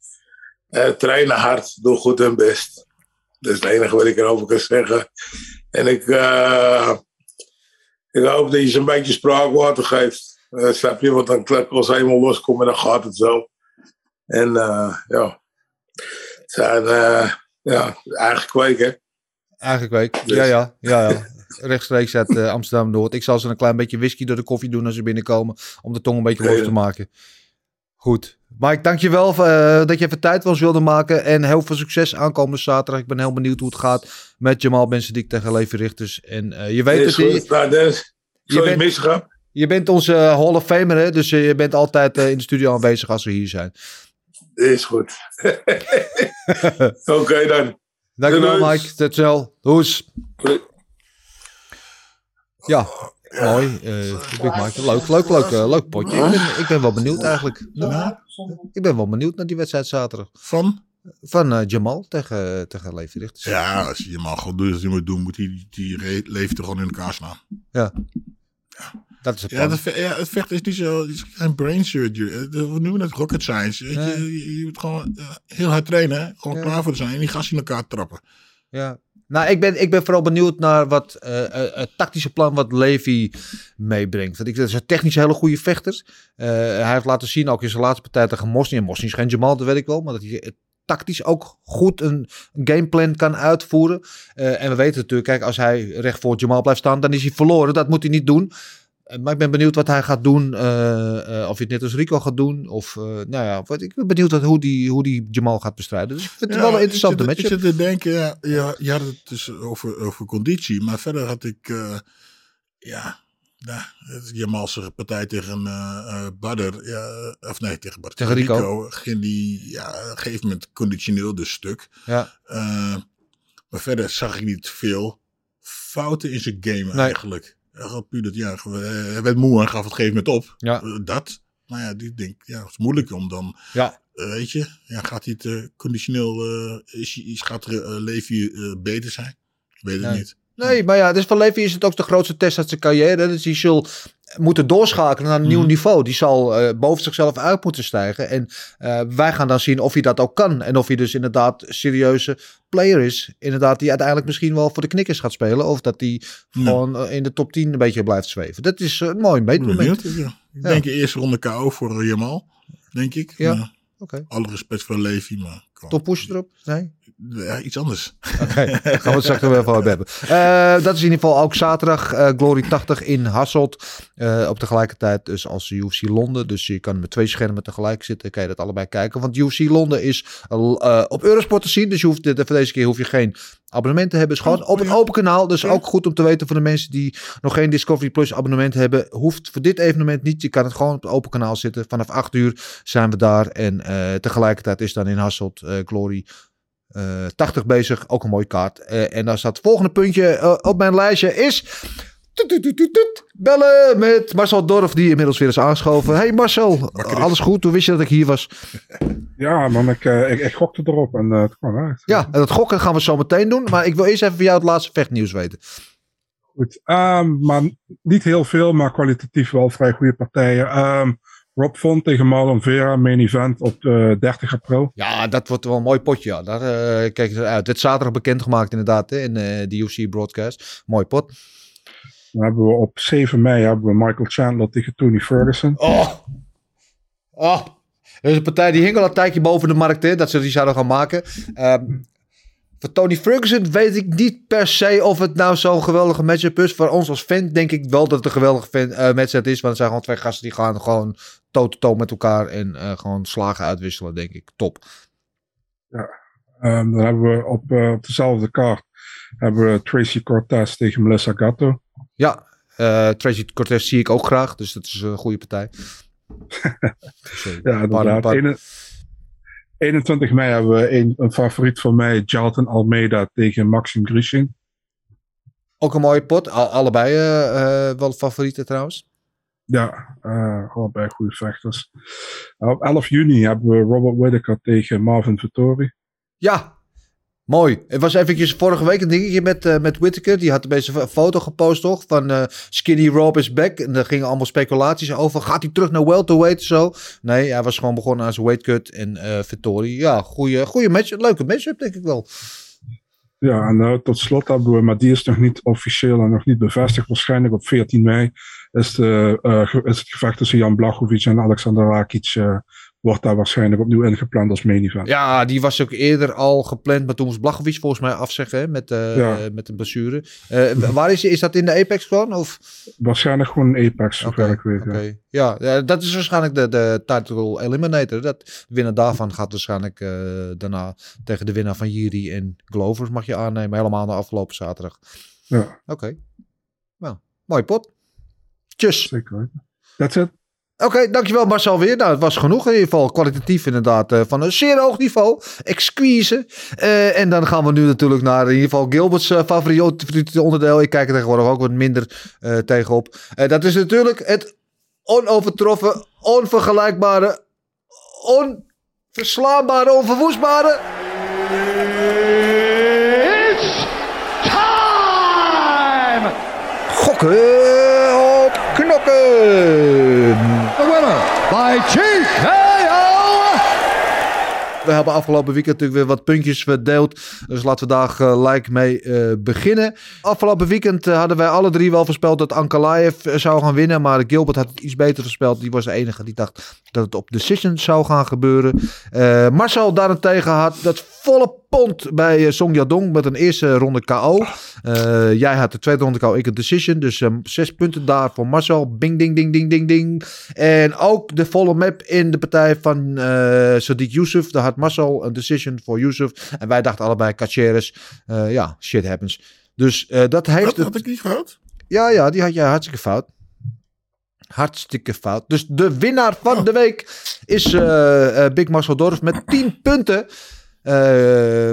Trainen hard, doen goed hun best. Dat is het enige wat ik erover kan zeggen. En ik, ik hoop dat je ze een beetje spraakwater geeft. Eh, snap je? Want dan als ze eenmaal loskomen, dan gaat het zo. En eh, ja, het zijn, eh, Ja, eigen kweken.
Eigen week.
Dus.
Ja, ja, ja, ja. Rechtstreeks uit Amsterdam-Noord. Ik zal ze een klein beetje whisky door de koffie doen als ze binnenkomen. Om de tong een beetje los te maken. Goed. Mike, dankjewel uh, dat je even tijd ons wilde maken. En heel veel succes aankomende zaterdag. Ik ben heel benieuwd hoe het gaat met Jamal Benzedik tegen Levi Richters. En je weet
Is
het,
goed. Nou, Dennis,
je
sorry,
bent-
misgaan.
Je bent onze Hall of Famer, hè? dus eh, je bent altijd eh, in de studio aanwezig als we hier zijn.
Is goed. Oké dan.
Dankjewel
Doei.
Mike, tot snel. Ja, mooi. eh Big Mike. Leuk, leuk, leuk, leuk potje. Ik ben, ik ben wel benieuwd eigenlijk. Ik ben wel benieuwd naar die wedstrijd zaterdag.
Van?
Van Jamal tegen, tegen Levi Richters.
Ja, als je maar gewoon doet wat je moet doen, moet die, die leeft er gewoon in elkaar slaan.
Ja. Dat is het
Ja, dat, ja, het vechten is niet zo, het is geen brain surgery. Eh, We noemen het rocket science. Weet je, je, je moet gewoon eh, heel hard trainen, gewoon klaar voor zijn en die gasten in elkaar trappen.
Ja. Nou, ik ben, ik ben vooral benieuwd naar wat eh, het tactische plan wat Levi meebrengt. Want ik, dat is een technisch hele goede vechter. Eh, hij heeft laten zien, ook in zijn laatste partij tegen Mosny. En Mosny is geen Jamal, dat weet ik wel. Maar dat hij tactisch ook goed een, gameplan kan uitvoeren. En we weten natuurlijk, kijk, als hij recht voor Jamal blijft staan, dan is hij verloren. Dat moet hij niet doen. Eh, Maar ik ben benieuwd wat hij gaat doen. eh, eh, of hij het net als Rico gaat doen. Of, nou ja, wat, ik ben benieuwd wat, hoe, die, hoe die Jamal gaat bestrijden. Dus ik vind het wel een interessante matchup.
Ik zit te denken, ja, ja, je had het dus over, over conditie, maar verder had ik, ja, nou, partij tegen eh, Badr, ja, of nee, tegen Badr,
Tegen Rico.
ging die, ja, op een gegeven moment conditioneel dus stuk.
Ja.
Maar verder zag ik niet veel fouten in zijn game
Nee.
eigenlijk. Hij had puur dat, ja, eh, hij werd moe en gaf het gegeven moment op.
Ja.
Eh, dat. Maar ja, die denk, ja, het is moeilijk om dan
Ja.
eh, weet je, ja, gaat hij het conditioneel, eh, is, is, gaat Levi beter zijn? Ik weet het
Nee.
niet.
Nee, maar ja, dus van Levi is het ook de grootste test uit zijn carrière. Dus die zal moeten doorschakelen naar een nieuw
Mhm.
niveau. Die zal eh, boven zichzelf uit moeten stijgen. En eh, wij gaan dan zien of hij dat ook kan. En of hij dus inderdaad serieuze player is. Inderdaad, die uiteindelijk misschien wel voor de knikkers gaat spelen. Of dat hij
Ja.
gewoon eh, in de top 10 een beetje blijft zweven. Dat is een mooi
benieuwd. Ja. Ik denk de eerste ronde KO voor Jamal, denk ik.
Ja.
Alle respect voor Levi, maar.
Top push erop? Nee?
Ja, iets anders.
Oké, daar gaan we het straks nog even over hebben. Eh, dat is in ieder geval ook zaterdag. eh, Glory 80 in Hasselt. Eh, op tegelijkertijd dus als UFC Londen. Dus je kan met twee schermen tegelijk zitten. Kan je dat allebei kijken. Want UFC Londen is eh, op Eurosport te zien. Dus je hoeft, dit- voor deze keer hoef je geen abonnement te hebben. Het is gewoon
Oh,
op een open kanaal. Dus ook goed om te weten voor de mensen die nog geen Discovery Plus abonnement hebben. Hoeft voor dit evenement niet. Je kan het gewoon op het open kanaal zitten. Vanaf 8 uur zijn we daar. En eh, tegelijkertijd is dan in Hasselt eh, Glory eh 80 bezig. Ook een mooie kaart. Eh, en dan staat het volgende puntje eh, op mijn lijstje is... Bellen met Marcel Dorf, die inmiddels weer is aangeschoven. Hey Marcel, alles goed? Hoe wist je dat ik hier was?
Ja, man, ik, eh, ik, ik gokte erop en eh, het kwam uit.
Ja, en dat gokken gaan we zo meteen doen. Maar ik wil eerst even van jou het laatste vechtnieuws weten.
Goed. Maar niet heel veel, maar kwalitatief wel vrij goede partijen. Ehm, Rob Font tegen Marlon Vera, main event op eh, 30 april.
Ja, dat wordt wel een mooi potje. Ja. Daar eh, kijk ik uit. Dit zaterdag bekendgemaakt inderdaad hè, in eh, de UFC broadcast. Mooi pot.
Dan hebben we op 7 mei hebben we Michael Chandler tegen Tony Ferguson.
Oh. Oh. Er is een partij die hing al een tijdje boven de markt, hè, dat ze die zouden gaan maken. Ehm, voor Tony Ferguson weet ik niet per se of het nou zo'n geweldige matchup is. Voor ons als fan denk ik wel dat het een geweldige fan, eh, matchup is. Want het zijn gewoon twee gasten die gaan gewoon toe-to-toe met elkaar en eh, gewoon slagen uitwisselen, denk ik. Top.
Ehm, dan hebben we op, eh, op dezelfde kaart hebben we Tracy Cortez tegen Melissa Gatto.
Ja, Tracy Cortez zie ik ook graag, dus dat is een goede partij.
Ja, inderdaad. 21 mei hebben we een, een favoriet van mij, Jalton Almeida tegen Maxim Grishin.
Ook een mooie pot. Al- allebei eh, eh, wel favorieten trouwens.
Ja, eh allebei goede vechters. Op 11 juni hebben we Robert Whittaker tegen Marvin Vittori.
Ja, mooi. Het was eventjes vorige week een dingetje met, eh met Whittaker. Die had een beetje een foto gepost toch? Van eh, Skinny Rob is back. En er gingen allemaal speculaties over. Gaat hij terug naar welterweight zo? Nee, hij was gewoon begonnen aan zijn weight cut. En eh ja, goede, goede match. Leuke matchup denk ik wel.
Ja, en tot slot hebben we, maar die is nog niet officieel en nog niet bevestigd. Waarschijnlijk op 14 mei is, de, is het gevecht tussen Jan Blachowicz en Alexander Rakic wordt daar waarschijnlijk opnieuw ingepland als main event.
Ja, die was ook eerder al gepland, maar toen moest Blachowicz volgens mij afzeggen hè, met,
Ja.
eh, met een blessure. Eh, waar is? Is dat in de Apex gewoon? Of?
Waarschijnlijk gewoon een Apex, zover ik weet. ja.
Oké. Ja, eh, dat is waarschijnlijk de, de title eliminator. Dat, de winnaar daarvan gaat waarschijnlijk eh, daarna tegen de winnaar van Jiri en Glovers mag je aannemen. Helemaal de afgelopen zaterdag.
Ja,
Oké. Nou, mooi pot. Tjus.
zeker. That's it.
Oké, dankjewel Marcel weer. Nou, het was genoeg in ieder geval. Kwalitatief inderdaad eh, van een zeer hoog niveau. Exquise. Eh, en dan gaan we nu natuurlijk naar in ieder geval Gilbert's eh, favoriete onderdeel. Ik kijk er tegenwoordig ook wat minder tegenop. Dat is natuurlijk het onovertroffen, onvergelijkbare, onverslaanbare, onverwoestbare... Gokken op knokken.
Winner by.
We hebben afgelopen weekend natuurlijk weer wat puntjes verdeeld. Dus laten we daar gelijk mee eh, beginnen. Afgelopen weekend eh, hadden wij alle drie wel voorspeld dat Ankalaev eh, zou gaan winnen. Maar Gilbert had het iets beter voorspeld. Die was de enige die dacht dat het op decision zou gaan gebeuren. Eh, Marcel daarentegen had dat volle pond bij eh, Song Yadong met een eerste ronde KO. Eh, jij had de tweede ronde KO, ik een decision. Dus eh, zes punten daar voor Marcel. Bing, ding, ding, ding, ding, ding. En ook de volle map in de partij van eh Sadiq Youssef. Daar had Marcel een decision voor Youssef. En wij dachten allebei Caceres. Ja, shit happens. Dus dat heeft... Het-
had ik niet fout?
ja, ja, die had jij hartstikke fout. Hartstikke fout. Dus de winnaar van de week is Big Marcel Dorf met 10 punten. Eh,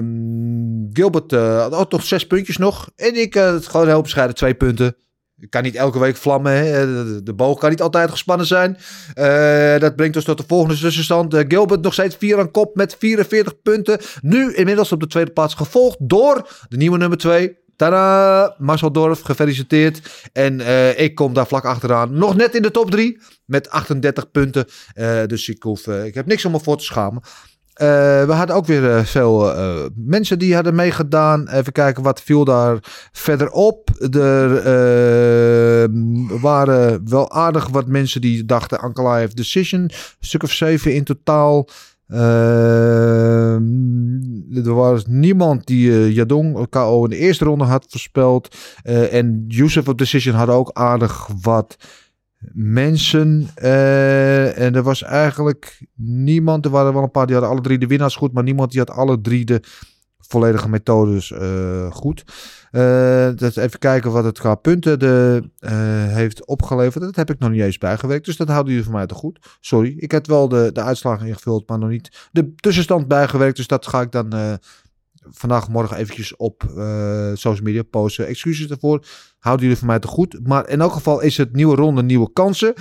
Gilbert eh, had toch zes puntjes nog. En ik eh, het gewoon heel bescheiden twee punten. Ik kan niet elke week vlammen. Hè. De, de boog kan niet altijd gespannen zijn. Eh, dat brengt ons tot de volgende tussenstand. Eh, Gilbert nog steeds 4 aan kop met 44 punten. Nu inmiddels op de tweede plaats gevolgd door de nieuwe nummer 2. Tada! Marcel Dorf, gefeliciteerd. En eh, ik kom daar vlak achteraan. Nog net in de top 3 met 38 punten. Eh, dus ik, hoef, eh, ik heb niks om me voor te schamen. Eh, we hadden ook weer eh, veel eh, mensen die hadden meegedaan. Even kijken wat viel daar verderop. Er eh, waren wel aardig wat mensen die dachten Ankalaev Decision. Een stuk of zeven in totaal. Er was niemand die eh, Jadong KO in de eerste ronde had voorspeld. En Youssef op Decision had ook aardig wat mensen. eh, en er was eigenlijk niemand. Er waren wel een paar die hadden alle drie de winnaars goed. Maar niemand die had alle drie de volledige methodes eh, goed. Dat even kijken wat het qua punten de, heeft opgeleverd. Dat heb ik nog niet eens bijgewerkt. Dus dat houden jullie van mij te goed. Sorry, ik heb wel de, de uitslagen ingevuld, maar nog niet de tussenstand bijgewerkt. Dus dat ga ik dan vandaag morgen eventjes op eh, social media posten. Excuses ervoor. Houden jullie van mij te goed. Maar in elk geval is het nieuwe ronde, nieuwe kansen.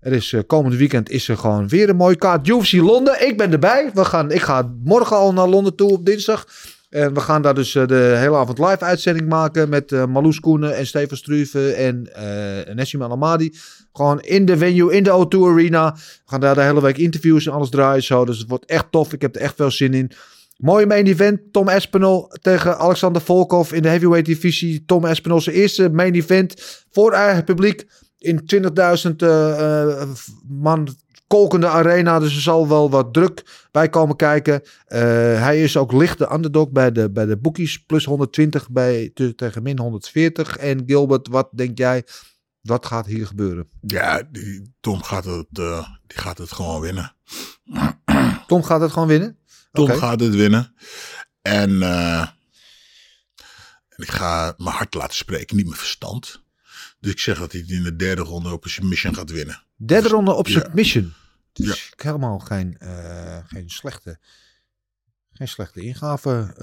Er is eh, komende weekend is er gewoon weer een mooie kaart. UFC Londen. Ik ben erbij. We gaan, ik ga morgen al naar Londen toe op dinsdag. En we gaan daar dus eh, de hele avond live uitzending maken met eh Marloes Koenen en Steven Struve en Nessim Alamadi. Gewoon in de venue, in de O2 Arena. We gaan daar de hele week interviews en alles draaien zo. Dus het wordt echt tof. Ik heb er echt veel zin in. Mooie main event. Tom Espinol tegen Alexander Volkov in de heavyweight divisie. Tom Espinol zijn eerste main event voor eigen publiek. In 20.000 eh, eh, man kolkende arena. Dus er zal wel wat druk bij komen kijken. Eh, hij is ook licht de underdog bij de, bij de bookies. Plus 120 bij, te- tegen min 140. En Gilbert, wat denk jij? Wat gaat hier gebeuren?
Ja, die, Tom gaat het, die gaat het gewoon winnen.
Tom gaat het gewoon winnen?
Tom gaat het winnen. En, eh, en ik ga mijn hart laten spreken, niet mijn verstand. Dus ik zeg dat hij het in de derde ronde op een submission gaat winnen.
Derde ronde op
Ja.
submission. Dus
Ja.
helemaal geen, eh, geen, slechte, geen slechte ingave.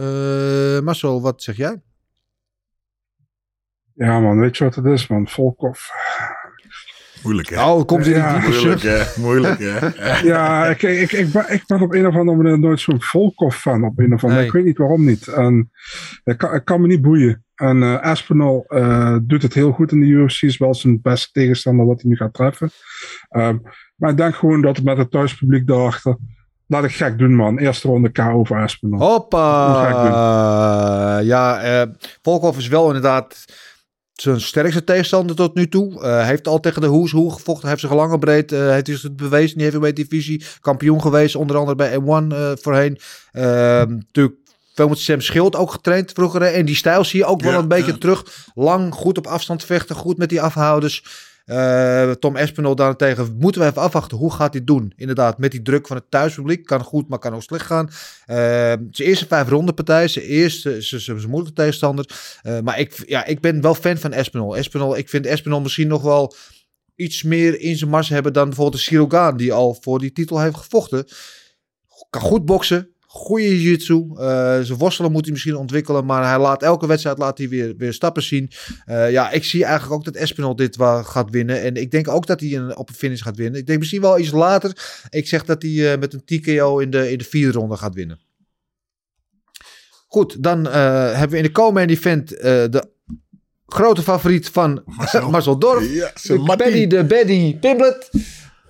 Eh, Marcel, wat zeg jij?
Ja man, weet je wat het is man? Volkov.
Moeilijk hè?
Oh, komt in
Ja.
die diepe
Moeilijk hè? Moeilijk hè?
Ja, ik, ik, ik, ben, ik ben op een of andere manier nooit zo'n Volkov fan. Op een of andere
Nee.
Ik weet niet waarom niet. En ik kan, ik kan me niet boeien. En eh Aspinall eh, doet het heel goed in de UFC. Is wel zijn beste tegenstander wat hij nu gaat treffen. Ehm, maar ik denk gewoon dat het met het thuispubliek daarachter. Laat ik gek doen man. Eerste ronde KO voor Aspinall.
Hoppa! Ja, eh Volkov is wel inderdaad zijn sterkste tegenstander tot nu toe. Eh, heeft al tegen de Hoes Hoe gevochten. Heeft zich lang en breed. eh heeft dus het bewezen in heavyweight divisie. Kampioen geweest, onder andere bij M1 eh, voorheen. Ehm, natuurlijk veel met Sam Schild ook getraind vroeger. hè. En die stijl zie je ook wel
Ja,
een beetje
ja.
terug. Lang, goed op afstand vechten. Goed met die afhouders. Eh, Tom Espinol daarentegen moeten we even afwachten. Hoe gaat hij doen? Inderdaad, met die druk van het thuispubliek. Kan goed, maar kan ook slecht gaan. Eh, zijn eerste vijf ronde partij. Zijn eerste, zijn- zijn moeilijke tegenstander. Eh, maar ik, ja, ik ben wel fan van Espinol. Espinol. Ik vind Espinol misschien nog wel iets meer in zijn mars hebben dan bijvoorbeeld de Sirogaan. Die al voor die titel heeft gevochten. Kan goed boksen. Goede jiu-jitsu. Eh, zijn worstelen moet hij misschien ontwikkelen. Maar hij laat elke wedstrijd laat hij weer, weer stappen zien. Eh, ja, ik zie eigenlijk ook dat Espinol dit wel gaat winnen. En ik denk ook dat hij een, op een finish gaat winnen. Ik denk misschien wel iets later. Ik zeg dat hij eh, met een TKO in de, in de vierde ronde gaat winnen. Goed, dan eh, hebben we in de co-main event eh, de grote favoriet van
Marcel.
Marcel Dorf.
Ja,
de. Paddy de Baddy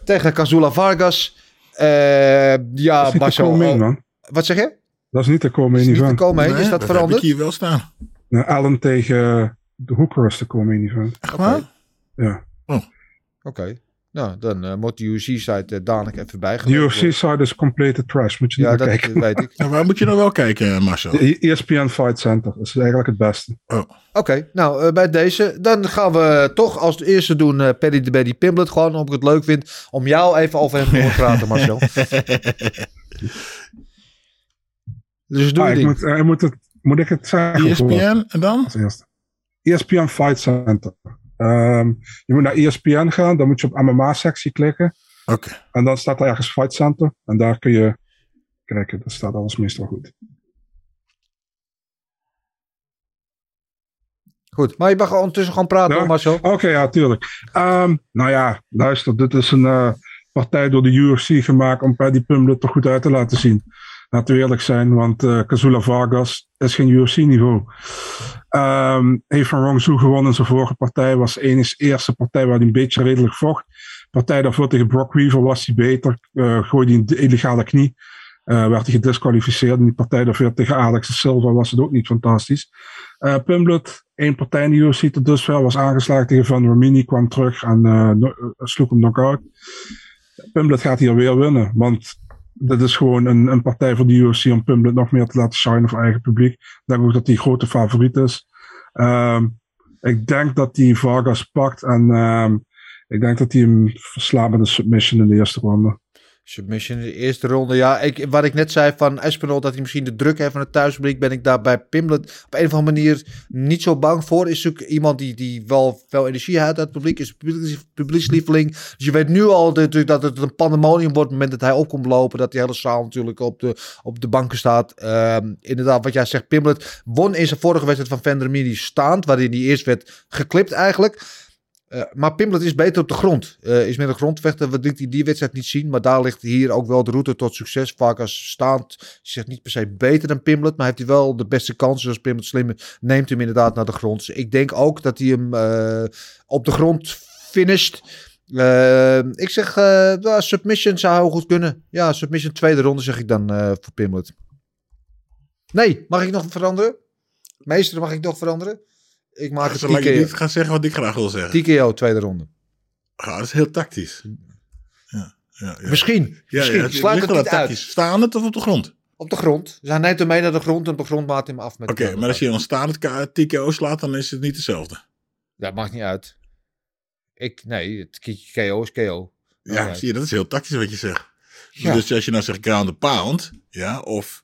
tegen Kazula Vargas. Eh, ja, Marcel. Oh, wat zeg je?
Dat is niet de
Is
co-main
niet de
event.
co-main,
Nee,
is dat
heb
veranderd?
ik hier wel staan.
Nou, Allen tegen de Hooker is de co-main event.
Echt waar?
Ja.
Oké. Nou, dan eh, moet de UFC-site uh, dadelijk even bij
De UFC-side is complete trash. Moet je niet
Ja,
naar
dat
kijken.
weet ik.
Nou, waar moet je nou wel kijken, Marcel?
De ESPN Fight Center is eigenlijk het beste.
Oké, nou eh, bij deze. Dan gaan we toch als eerste doen eh Paddy de Baddy Pimblett. Gewoon omdat ik het leuk vind om jou even over hem te horen praten, Marcel. Dus doe
Ah, ik moet, eh, moet, het, moet ik het zeggen?
ESPN en dan?
Als eerste. ESPN Fight Center. Ehm, je moet naar ESPN gaan, dan moet je op MMA-sectie klikken.
Oké.
En dan staat er ergens Fight Center. En daar kun je kijken, daar staat alles meestal goed.
Goed, maar je mag ondertussen gewoon praten,
Ja.
Marcel.
Oké, ja, tuurlijk. Ehm, nou ja, luister, dit is een eh, partij door de UFC gemaakt om Paddy Pimblett er goed uit te laten zien. We eerlijk zijn, want eh Kazula Vargas is geen UFC-niveau. Ehm heeft van Rong Zhu gewonnen zijn vorige partij. Was enige eerste partij waar hij een beetje redelijk vocht. Partij daarvoor tegen Brock Weaver was hij beter. Eh gooide hij een illegale knie. Eh, werd hij gedisqualificeerd. En die partij daarvoor tegen Alex Silva was het ook niet fantastisch. Pimblett, één partij in de UFC tot dusver, was aangeslagen tegen Van Romini, kwam terug en eh, sloeg hem knock-out. Gaat hier weer winnen, want dit is gewoon een, een partij voor de UFC om Pimblett nog meer te laten shinen voor eigen publiek. Ik denk ook dat hij grote favoriet is. Ehm, ik denk dat hij Vargas pakt en ehm, ik denk dat hij hem verslaat met een submission in de eerste ronde.
Submission in de eerste ronde. Ja, ik, wat ik net zei van Espinol, dat hij misschien de druk heeft van het thuispubliek, ben ik daar bij Pimblett op een of andere manier niet zo bang voor. Is natuurlijk iemand die, die wel veel energie uit het publiek, is publieks, publiekslieveling. Dus je weet nu al natuurlijk dat het een pandemonium wordt op het moment dat hij op komt lopen, dat die hele zaal natuurlijk op de, op de banken staat. Ehm, inderdaad, wat jij zegt, Pimblett won in zijn vorige wedstrijd van Van der Mini staand, waarin hij eerst werd geklipt eigenlijk. Uh, maar Pimblett is beter op de grond. Uh, is met een grondvechter. We liet die wedstrijd niet zien. Maar daar ligt hier ook wel de route tot succes. Vaak als staand. zegt niet per se beter dan Pimblett. Maar heeft hij wel de beste kansen. Als Pimblett slim neemt hem inderdaad naar de grond. Dus ik denk ook dat hij hem uh, op de grond finisht. ik zeg submission zou goed kunnen. Ja, submission tweede ronde zeg ik dan eh, voor Pimblett. Nee, mag ik nog veranderen? Meester, mag ik nog veranderen? Ik maak het
Zolang je niet gaat zeggen wat ik graag wil zeggen.
TKO, tweede ronde.
Ja, dat is heel tactisch. Ja, ja, ja.
Misschien.
Ja,
misschien.
het
Sluit het niet uit.
Staand of op de grond?
Op de grond. Dus hij neemt hem mee naar de grond en op de grond maakt hij hem af met
Oké, okay, maar als je dan staand het TKO slaat, dan is het niet hetzelfde.
Ja, maakt niet uit. Ik, nee, het KO is KO.
Ja, zie je, dat is heel tactisch wat je zegt.
Ja.
Dus als je nou zegt ground the pound, ja, of...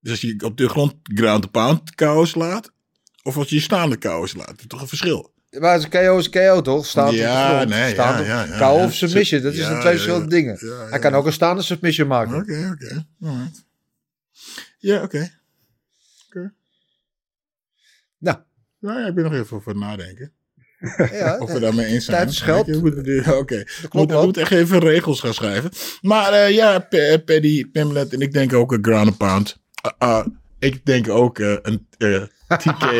Dus als je op de grond ground the pound KO slaat, of als je staande KO slaat, dat is toch een verschil.
Maar KO is KO toch? Staand
ja,
op.
Nee,
Staand
ja, ja, ja,
KO
ja.
of submission, dat
Ja,
zijn twee verschillende dingen. Hij kan ook een staande submission maken.
Oké, oké. Ja, oké. Oké.
Nou.
Nou ja, ik ben nog even over nadenken.
Ja,
of we daarmee eens zijn.
Tijd is geld.
Oké, we okay.
wel.
moet echt even regels gaan schrijven. Maar uh, ja, P Paddy, Pimlet en ik denk ook een ground and pound. Uh, uh, ik denk ook een TKO.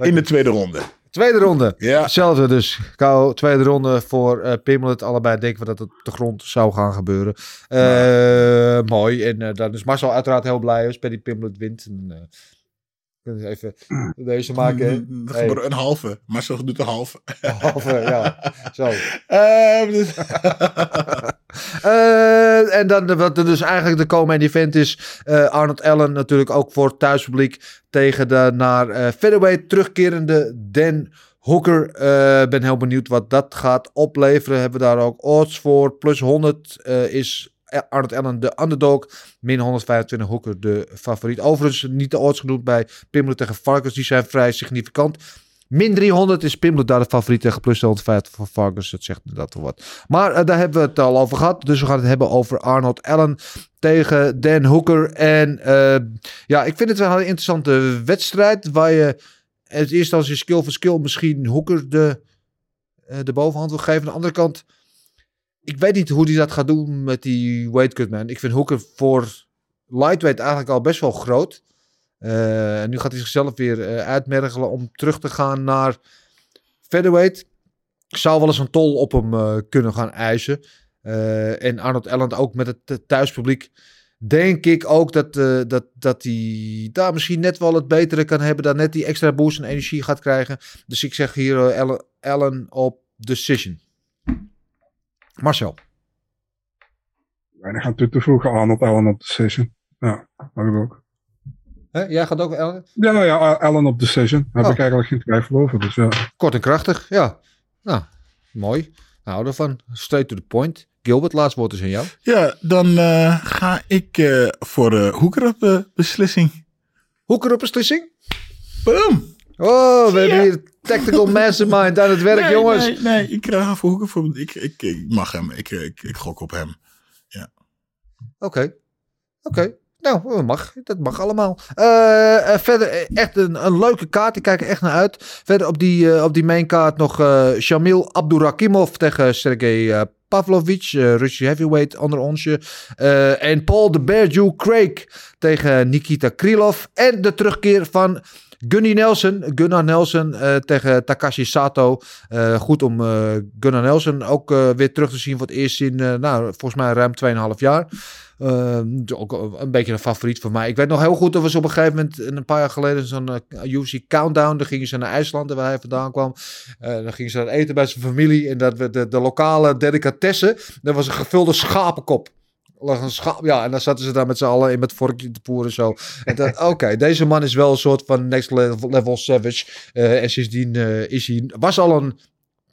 In de tweede ronde.
Tweede ronde.
Ja.
Hetzelfde dus. KO, tweede ronde voor uh, Pimlet. Allebei denken we dat het op de grond zou gaan gebeuren. Uh, mooi. En uh, dan is Marcel uiteraard heel blij als Paddy Pimlet wint. En, Kunnen we even deze maken? Hey,
Een halve. Maar zo doet een halve.
halve, ja. Zo.
Eh, dus-
Eh, en dan wat er dus eigenlijk de komende event is. eh, Arnold Allen natuurlijk ook voor het thuispubliek. Tegen de naar featherweight terugkerende Dan Hooker. Eh, ben heel benieuwd wat dat gaat opleveren. Hebben we daar ook odds voor. Plus 100 eh, is Arnold Allen de underdog. Min 125 Hooker de favoriet. Overigens niet de odds genoemd bij Pimble tegen Varkens. Die zijn vrij significant. Min 300 is Pimble daar de favoriet tegen plus 150 voor Varkens. Dat zegt inderdaad wel wat. Maar eh, daar hebben we het al over gehad. Dus we gaan het hebben over Arnold Allen tegen Dan Hooker. En eh, ja, ik vind het wel een interessante wedstrijd. Waar je het eerst als je skill voor skill misschien Hooker de, eh, de bovenhand wil geven. Aan de andere kant, ik weet niet hoe hij dat gaat doen met die weight cut man. Ik vind Hooker voor lightweight eigenlijk al best wel groot. Eh, en nu gaat hij zichzelf weer eh, uitmergelen om terug te gaan naar featherweight. Ik zou wel eens een tol op hem eh, kunnen gaan eisen. En Arnold Allen ook met het thuispubliek. Denk ik ook dat, dat, dat hij daar misschien net wel het betere kan hebben. Dan net die extra boost en energie gaat krijgen. Dus ik zeg hier Allen, Allen op decision. Marcel.
Weinig aan toe te voegen. Arnold Allen op decision. Ja, mag ik ook.
Hè, jij gaat ook Allen?
Ja, ja, Allen op decision. Daar heb
Oh.
ik eigenlijk geen twijfel over. Dus ja.
Kort en krachtig, ja. Nou, mooi. Hou ervan. Straight to the point. Gilbert, laatst woord is aan jou.
ja, dan eh, ga ik eh, voor de Hoeker op eh, beslissing.
Hoeker op beslissing?
Boom!
Oh, we hebben hier tactical mastermind aan het werk,
nee,
jongens.
Nee, nee, ik krijg voor Hoeker. Voor, ik, ik, ik mag hem. Ik, ik, ik gok op hem.
Oké. Oké. Nou, dat mag. Dat mag allemaal. Eh, eh, verder eh, echt een, een leuke kaart. Ik kijk er echt naar uit. Verder op die, op die main kaart nog Shamil Abdurakimov tegen Sergey Pavlovic. Russische heavyweight onder onsje. En Paul de Bear Jew Craig tegen Nikita Krylov. En de terugkeer van Gunny Nelson, Gunnar Nelson eh, tegen Takashi Sato. Eh, goed om eh, Gunnar Nelson ook weer terug te zien voor het eerst in, nou, volgens mij ruim 2,5 jaar. Ook een beetje een favoriet van mij. Ik weet nog heel goed dat we ze op een gegeven moment, een paar jaar geleden, zo'n UFC Countdown. Dan gingen ze naar IJsland, waar hij vandaan kwam. Dan gingen ze aan eten bij zijn familie. En dat we de, de lokale delicatessen, dat was een gevulde schapenkop. Lag een schaap, ja, en dan zaten ze daar met z'n allen in met vorkje te poeren zo. En dan, oké, deze man is wel een soort van next level, level savage. Eh, en sindsdien eh, is hij, was al een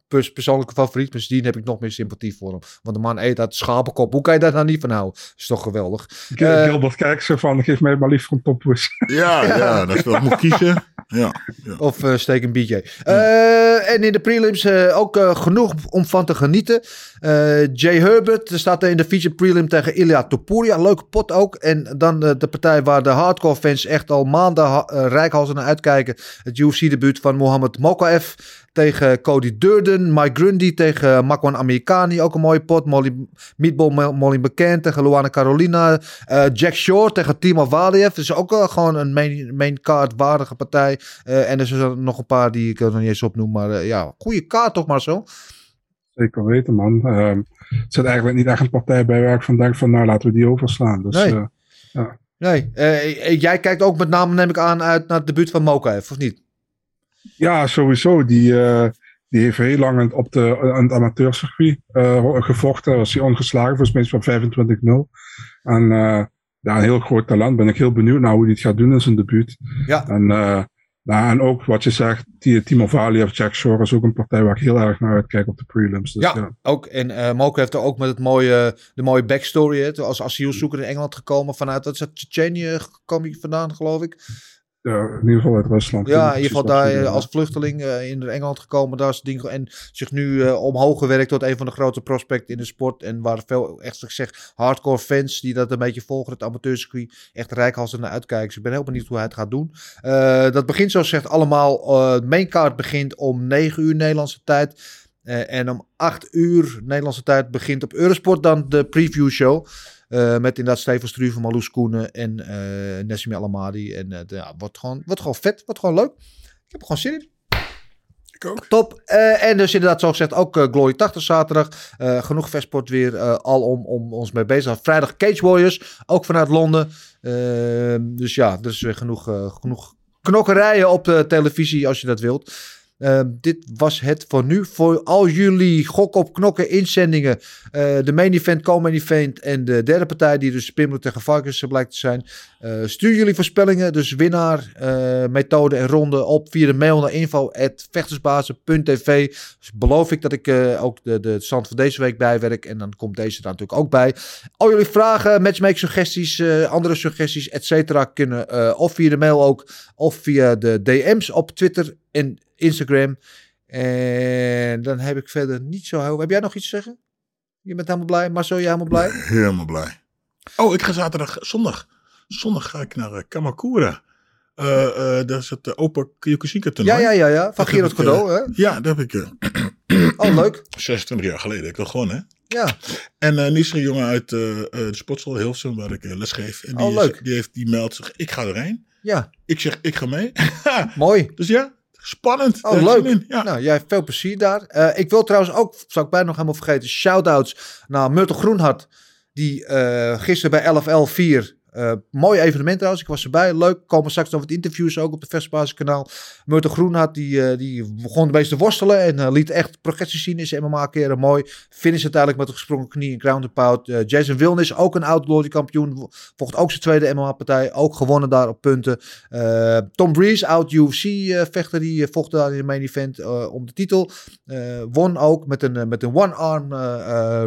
pers- persoonlijke favoriet. Maar sindsdien heb ik nog meer sympathie voor hem. Want de man eet uit schapenkop. Hoe kan je daar nou niet van houden? is toch geweldig.
Gil-
Eh,
Gilbert kijkt zo van, geef mij maar liever een toppush.
Ja, ja, dat is ik moet kiezen. Ja, ja.
Of eh, steek een BJ. Eh, en in de prelims eh, ook genoeg om van te genieten. Eh, Jay Herbert staat in de feature prelim tegen Ilya Topuria. Leuke pot ook. En dan eh, de partij waar de hardcore fans echt al maanden eh, rijkhalzen naar uitkijken. Het UFC-debuut van Mohamed Mokaev tegen Cody Durden. Mike Grundy tegen Makwan Amerikani. Ook een mooie pot. Molly, Meatball Mo- Molly McCann tegen Luana Carolina. Jack Shore tegen Timo Valiev. Dus ook eh, gewoon een main, main card waardige partij. En er zijn nog een paar die ik nog niet eens opnoem. Maar ja, goede kaart toch maar zo.
Zeker weten, man. Er zit eigenlijk niet echt een partij bij waar ik van denk van, nou laten we die overslaan. Dus
Nee.
eh,
Nee, eh, jij kijkt ook met name, neem ik aan, uit naar het debuut van Mokaev, of niet?
ja, sowieso. Die, eh, die heeft heel lang op de, aan het amateurcircuit gevochten. Was hij ongeslagen, volgens mij van 25-0. En ja, een heel groot talent. Ben ik heel benieuwd naar hoe hij het gaat doen in zijn debuut.
Ja.
En, nou, en ook wat je zegt, die, Timo Valiev, Jack Shore is ook een partij waar ik heel erg naar uitkijk op de prelims. Dus,
ja,
ja.
ook. En Mokaev heeft er ook met het mooie, de mooie backstory. Hè, als asielzoeker in Engeland gekomen vanuit, is dat, Tsjetsjenië kwam hij vandaan, geloof ik.
Ja, in ieder geval uit Rusland.
Ja, in ieder geval daar eh, als vluchteling eh, in Engeland gekomen. Daar is ding, en zich nu eh, omhoog gewerkt tot een van de grote prospecten in de sport. En waar veel, echt ik zeg, hardcore fans die dat een beetje volgen, het amateurcircuit, echt rijkhalsend naar uitkijken. Dus ik ben heel benieuwd hoe hij het gaat doen. Dat begint zoals gezegd allemaal, eh maincard begint om 9 uur Nederlandse tijd. En om 8 uur Nederlandse tijd begint op Eurosport dan de preview show. Eh, met inderdaad Steven Struve, Marloes Koenen en eh Nessim Alamadi. En eh, ja, wordt, gewoon, wordt gewoon vet, wordt gewoon leuk. Ik heb er gewoon zin in.
Ik ook.
Top. Eh, en dus inderdaad, zoals gezegd, ook eh, Glory 80 zaterdag. Eh, genoeg versport weer eh, al om, om ons mee bezig. Vrijdag Cage Warriors, ook vanuit Londen. Eh, dus ja, er is weer genoeg, eh, genoeg knokkerijen op de televisie als je dat wilt. Uh, dit was het voor nu. Voor al jullie gok op knokken inzendingen. Uh, de main event, co-main event en de derde partij die dus Pimlo tegen Varkens blijkt te zijn. Uh, stuur jullie voorspellingen, dus winnaar, methode en ronde op via de mail naar info.vechtersbazen.tv. Dus beloof ik dat ik ook de, de stand van deze week bijwerk en dan komt deze er natuurlijk ook bij. Al jullie vragen, matchmaking suggesties, andere suggesties, et cetera, kunnen of via de mail ook of via de DM's op Twitter en Instagram. En dan heb ik verder niet zo heel... Heb jij nog iets te zeggen? Je bent helemaal blij? Marcel, jij helemaal blij?
Helemaal blij. Oh, ik ga zaterdag, zondag. Zondag ga ik naar uh, Kamakura. Uh, uh, dat is het Open Kyokushinka toernooi.
Ja, ja, ja, ja. Van Gerard hè?
Ja, dat heb ik...
oh, leuk.
26 jaar geleden ik dat gewonnen, hè?
Ja.
En uh, nu is er een jongen uit de sportschool Hilversum, waar ik les geef. En die
oh, leuk.
Is, die, heeft, die meldt zich, ik ga erheen.
Ja.
Ik zeg, ik ga mee.
Mooi.
Dus ja, Spannend.
Oh, leuk. Ja. Nou, jij hebt veel plezier daar. Uh, ik wil trouwens ook, zou ik bijna nog helemaal vergeten, shout-outs naar Myrtle Groenhart. Die uh, gisteren bij 11L4 uh, mooi evenement trouwens. Ik was erbij. Leuk. Komen straks nog wat interviews ook op het Vestbasis kanaal. Myrtle Groenhart die, uh, die begon een beetje te worstelen. En uh, liet echt progressie zien in zijn MMA-keren. Mooi. Finish uiteindelijk met een gesprongen knie en ground and pound. Jason Wilnis, ook een oud kampioen. Vocht ook zijn tweede MMA-partij. Ook gewonnen daar op punten. Tom Breeze, oud UFC-vechter. die vocht daar in de main event om de titel. won ook met een, met een one-arm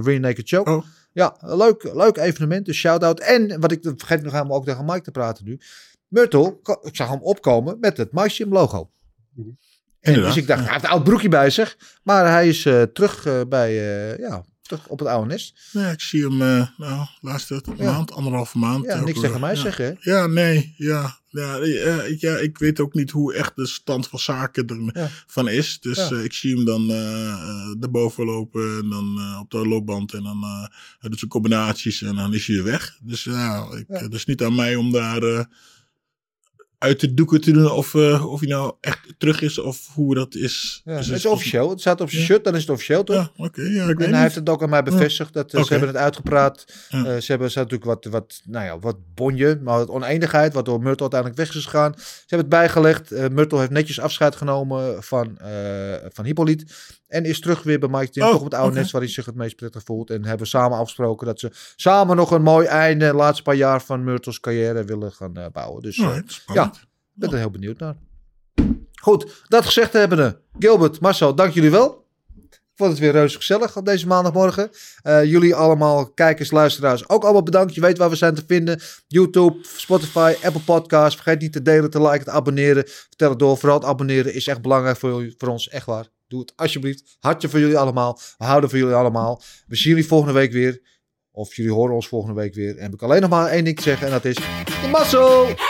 rear naked choke.
Oh.
Ja, leuk, leuk evenement. Dus shout-out. En wat ik vergeet nog helemaal ook tegen Mike te praten nu. Myrtle, ik zag hem opkomen met het Mycium logo. En dus ik dacht, hij heeft een oud broekje bij zich. Maar hij is uh, terug uh, bij, uh, ja, op het oude nest.
Ja, ik zie hem, nou, laatste
Ja.
maand, anderhalve maand.
Ja, niks tegen mij
ja.
zeggen, hè?
Ja, nee, ja. Ja, eh, ik- ja, ik weet ook niet hoe echt de stand van zaken
Ja.
ervan is. Dus
Ja.
eh, ik zie hem dan eh, daarboven lopen en dan op de loopband. En dan doet zijn combinaties en dan is hij weer weg. Dus ja, ik, het is niet aan mij om daar uit de doeken te doen of, eh, of hij nou echt terug is of hoe dat is.
Ja,
Dus
het is officieel. Het staat op zijn
Ja.
shirt, dan is het officieel, toch?
Ja, oké. ja, ik weet
En hij
niet.
heeft het ook aan mij bevestigd. Dat, eh. Ze hebben het uitgepraat. Eh, ze hebben ze natuurlijk wat, wat, nou ja, wat bonje, maar wat oneenigheid, waardoor Myrtle uiteindelijk weg is gegaan. Ze hebben het bijgelegd. Eh Myrtle heeft netjes afscheid genomen van, van Hippolyte. En is terug weer bij Mike Tim,
Oh,
toch op het oude nest waar hij zich het meest prettig voelt. En hebben samen afgesproken dat ze samen nog een mooi einde, de laatste paar jaar van Myrtles carrière willen gaan eh, bouwen. Dus eh,
Alright, spannend.
ja, ik ben er heel benieuwd naar. Goed, dat gezegd hebbende. Gilbert, Marcel, dank jullie wel. Ik vond het weer reuze gezellig op deze maandagmorgen. Eh, jullie allemaal, kijkers, luisteraars, ook allemaal bedankt. Je weet waar we zijn te vinden. YouTube, Spotify, Apple Podcasts. Vergeet niet te delen, te liken, te abonneren. Vertel het door. Vooral het abonneren is echt belangrijk voor, voor ons. Echt waar. Doe het alsjeblieft. Hartje voor jullie allemaal. We houden van jullie allemaal. We zien jullie volgende week weer. Of jullie horen ons volgende week weer. En heb ik alleen nog maar één ding te zeggen. En dat is... De!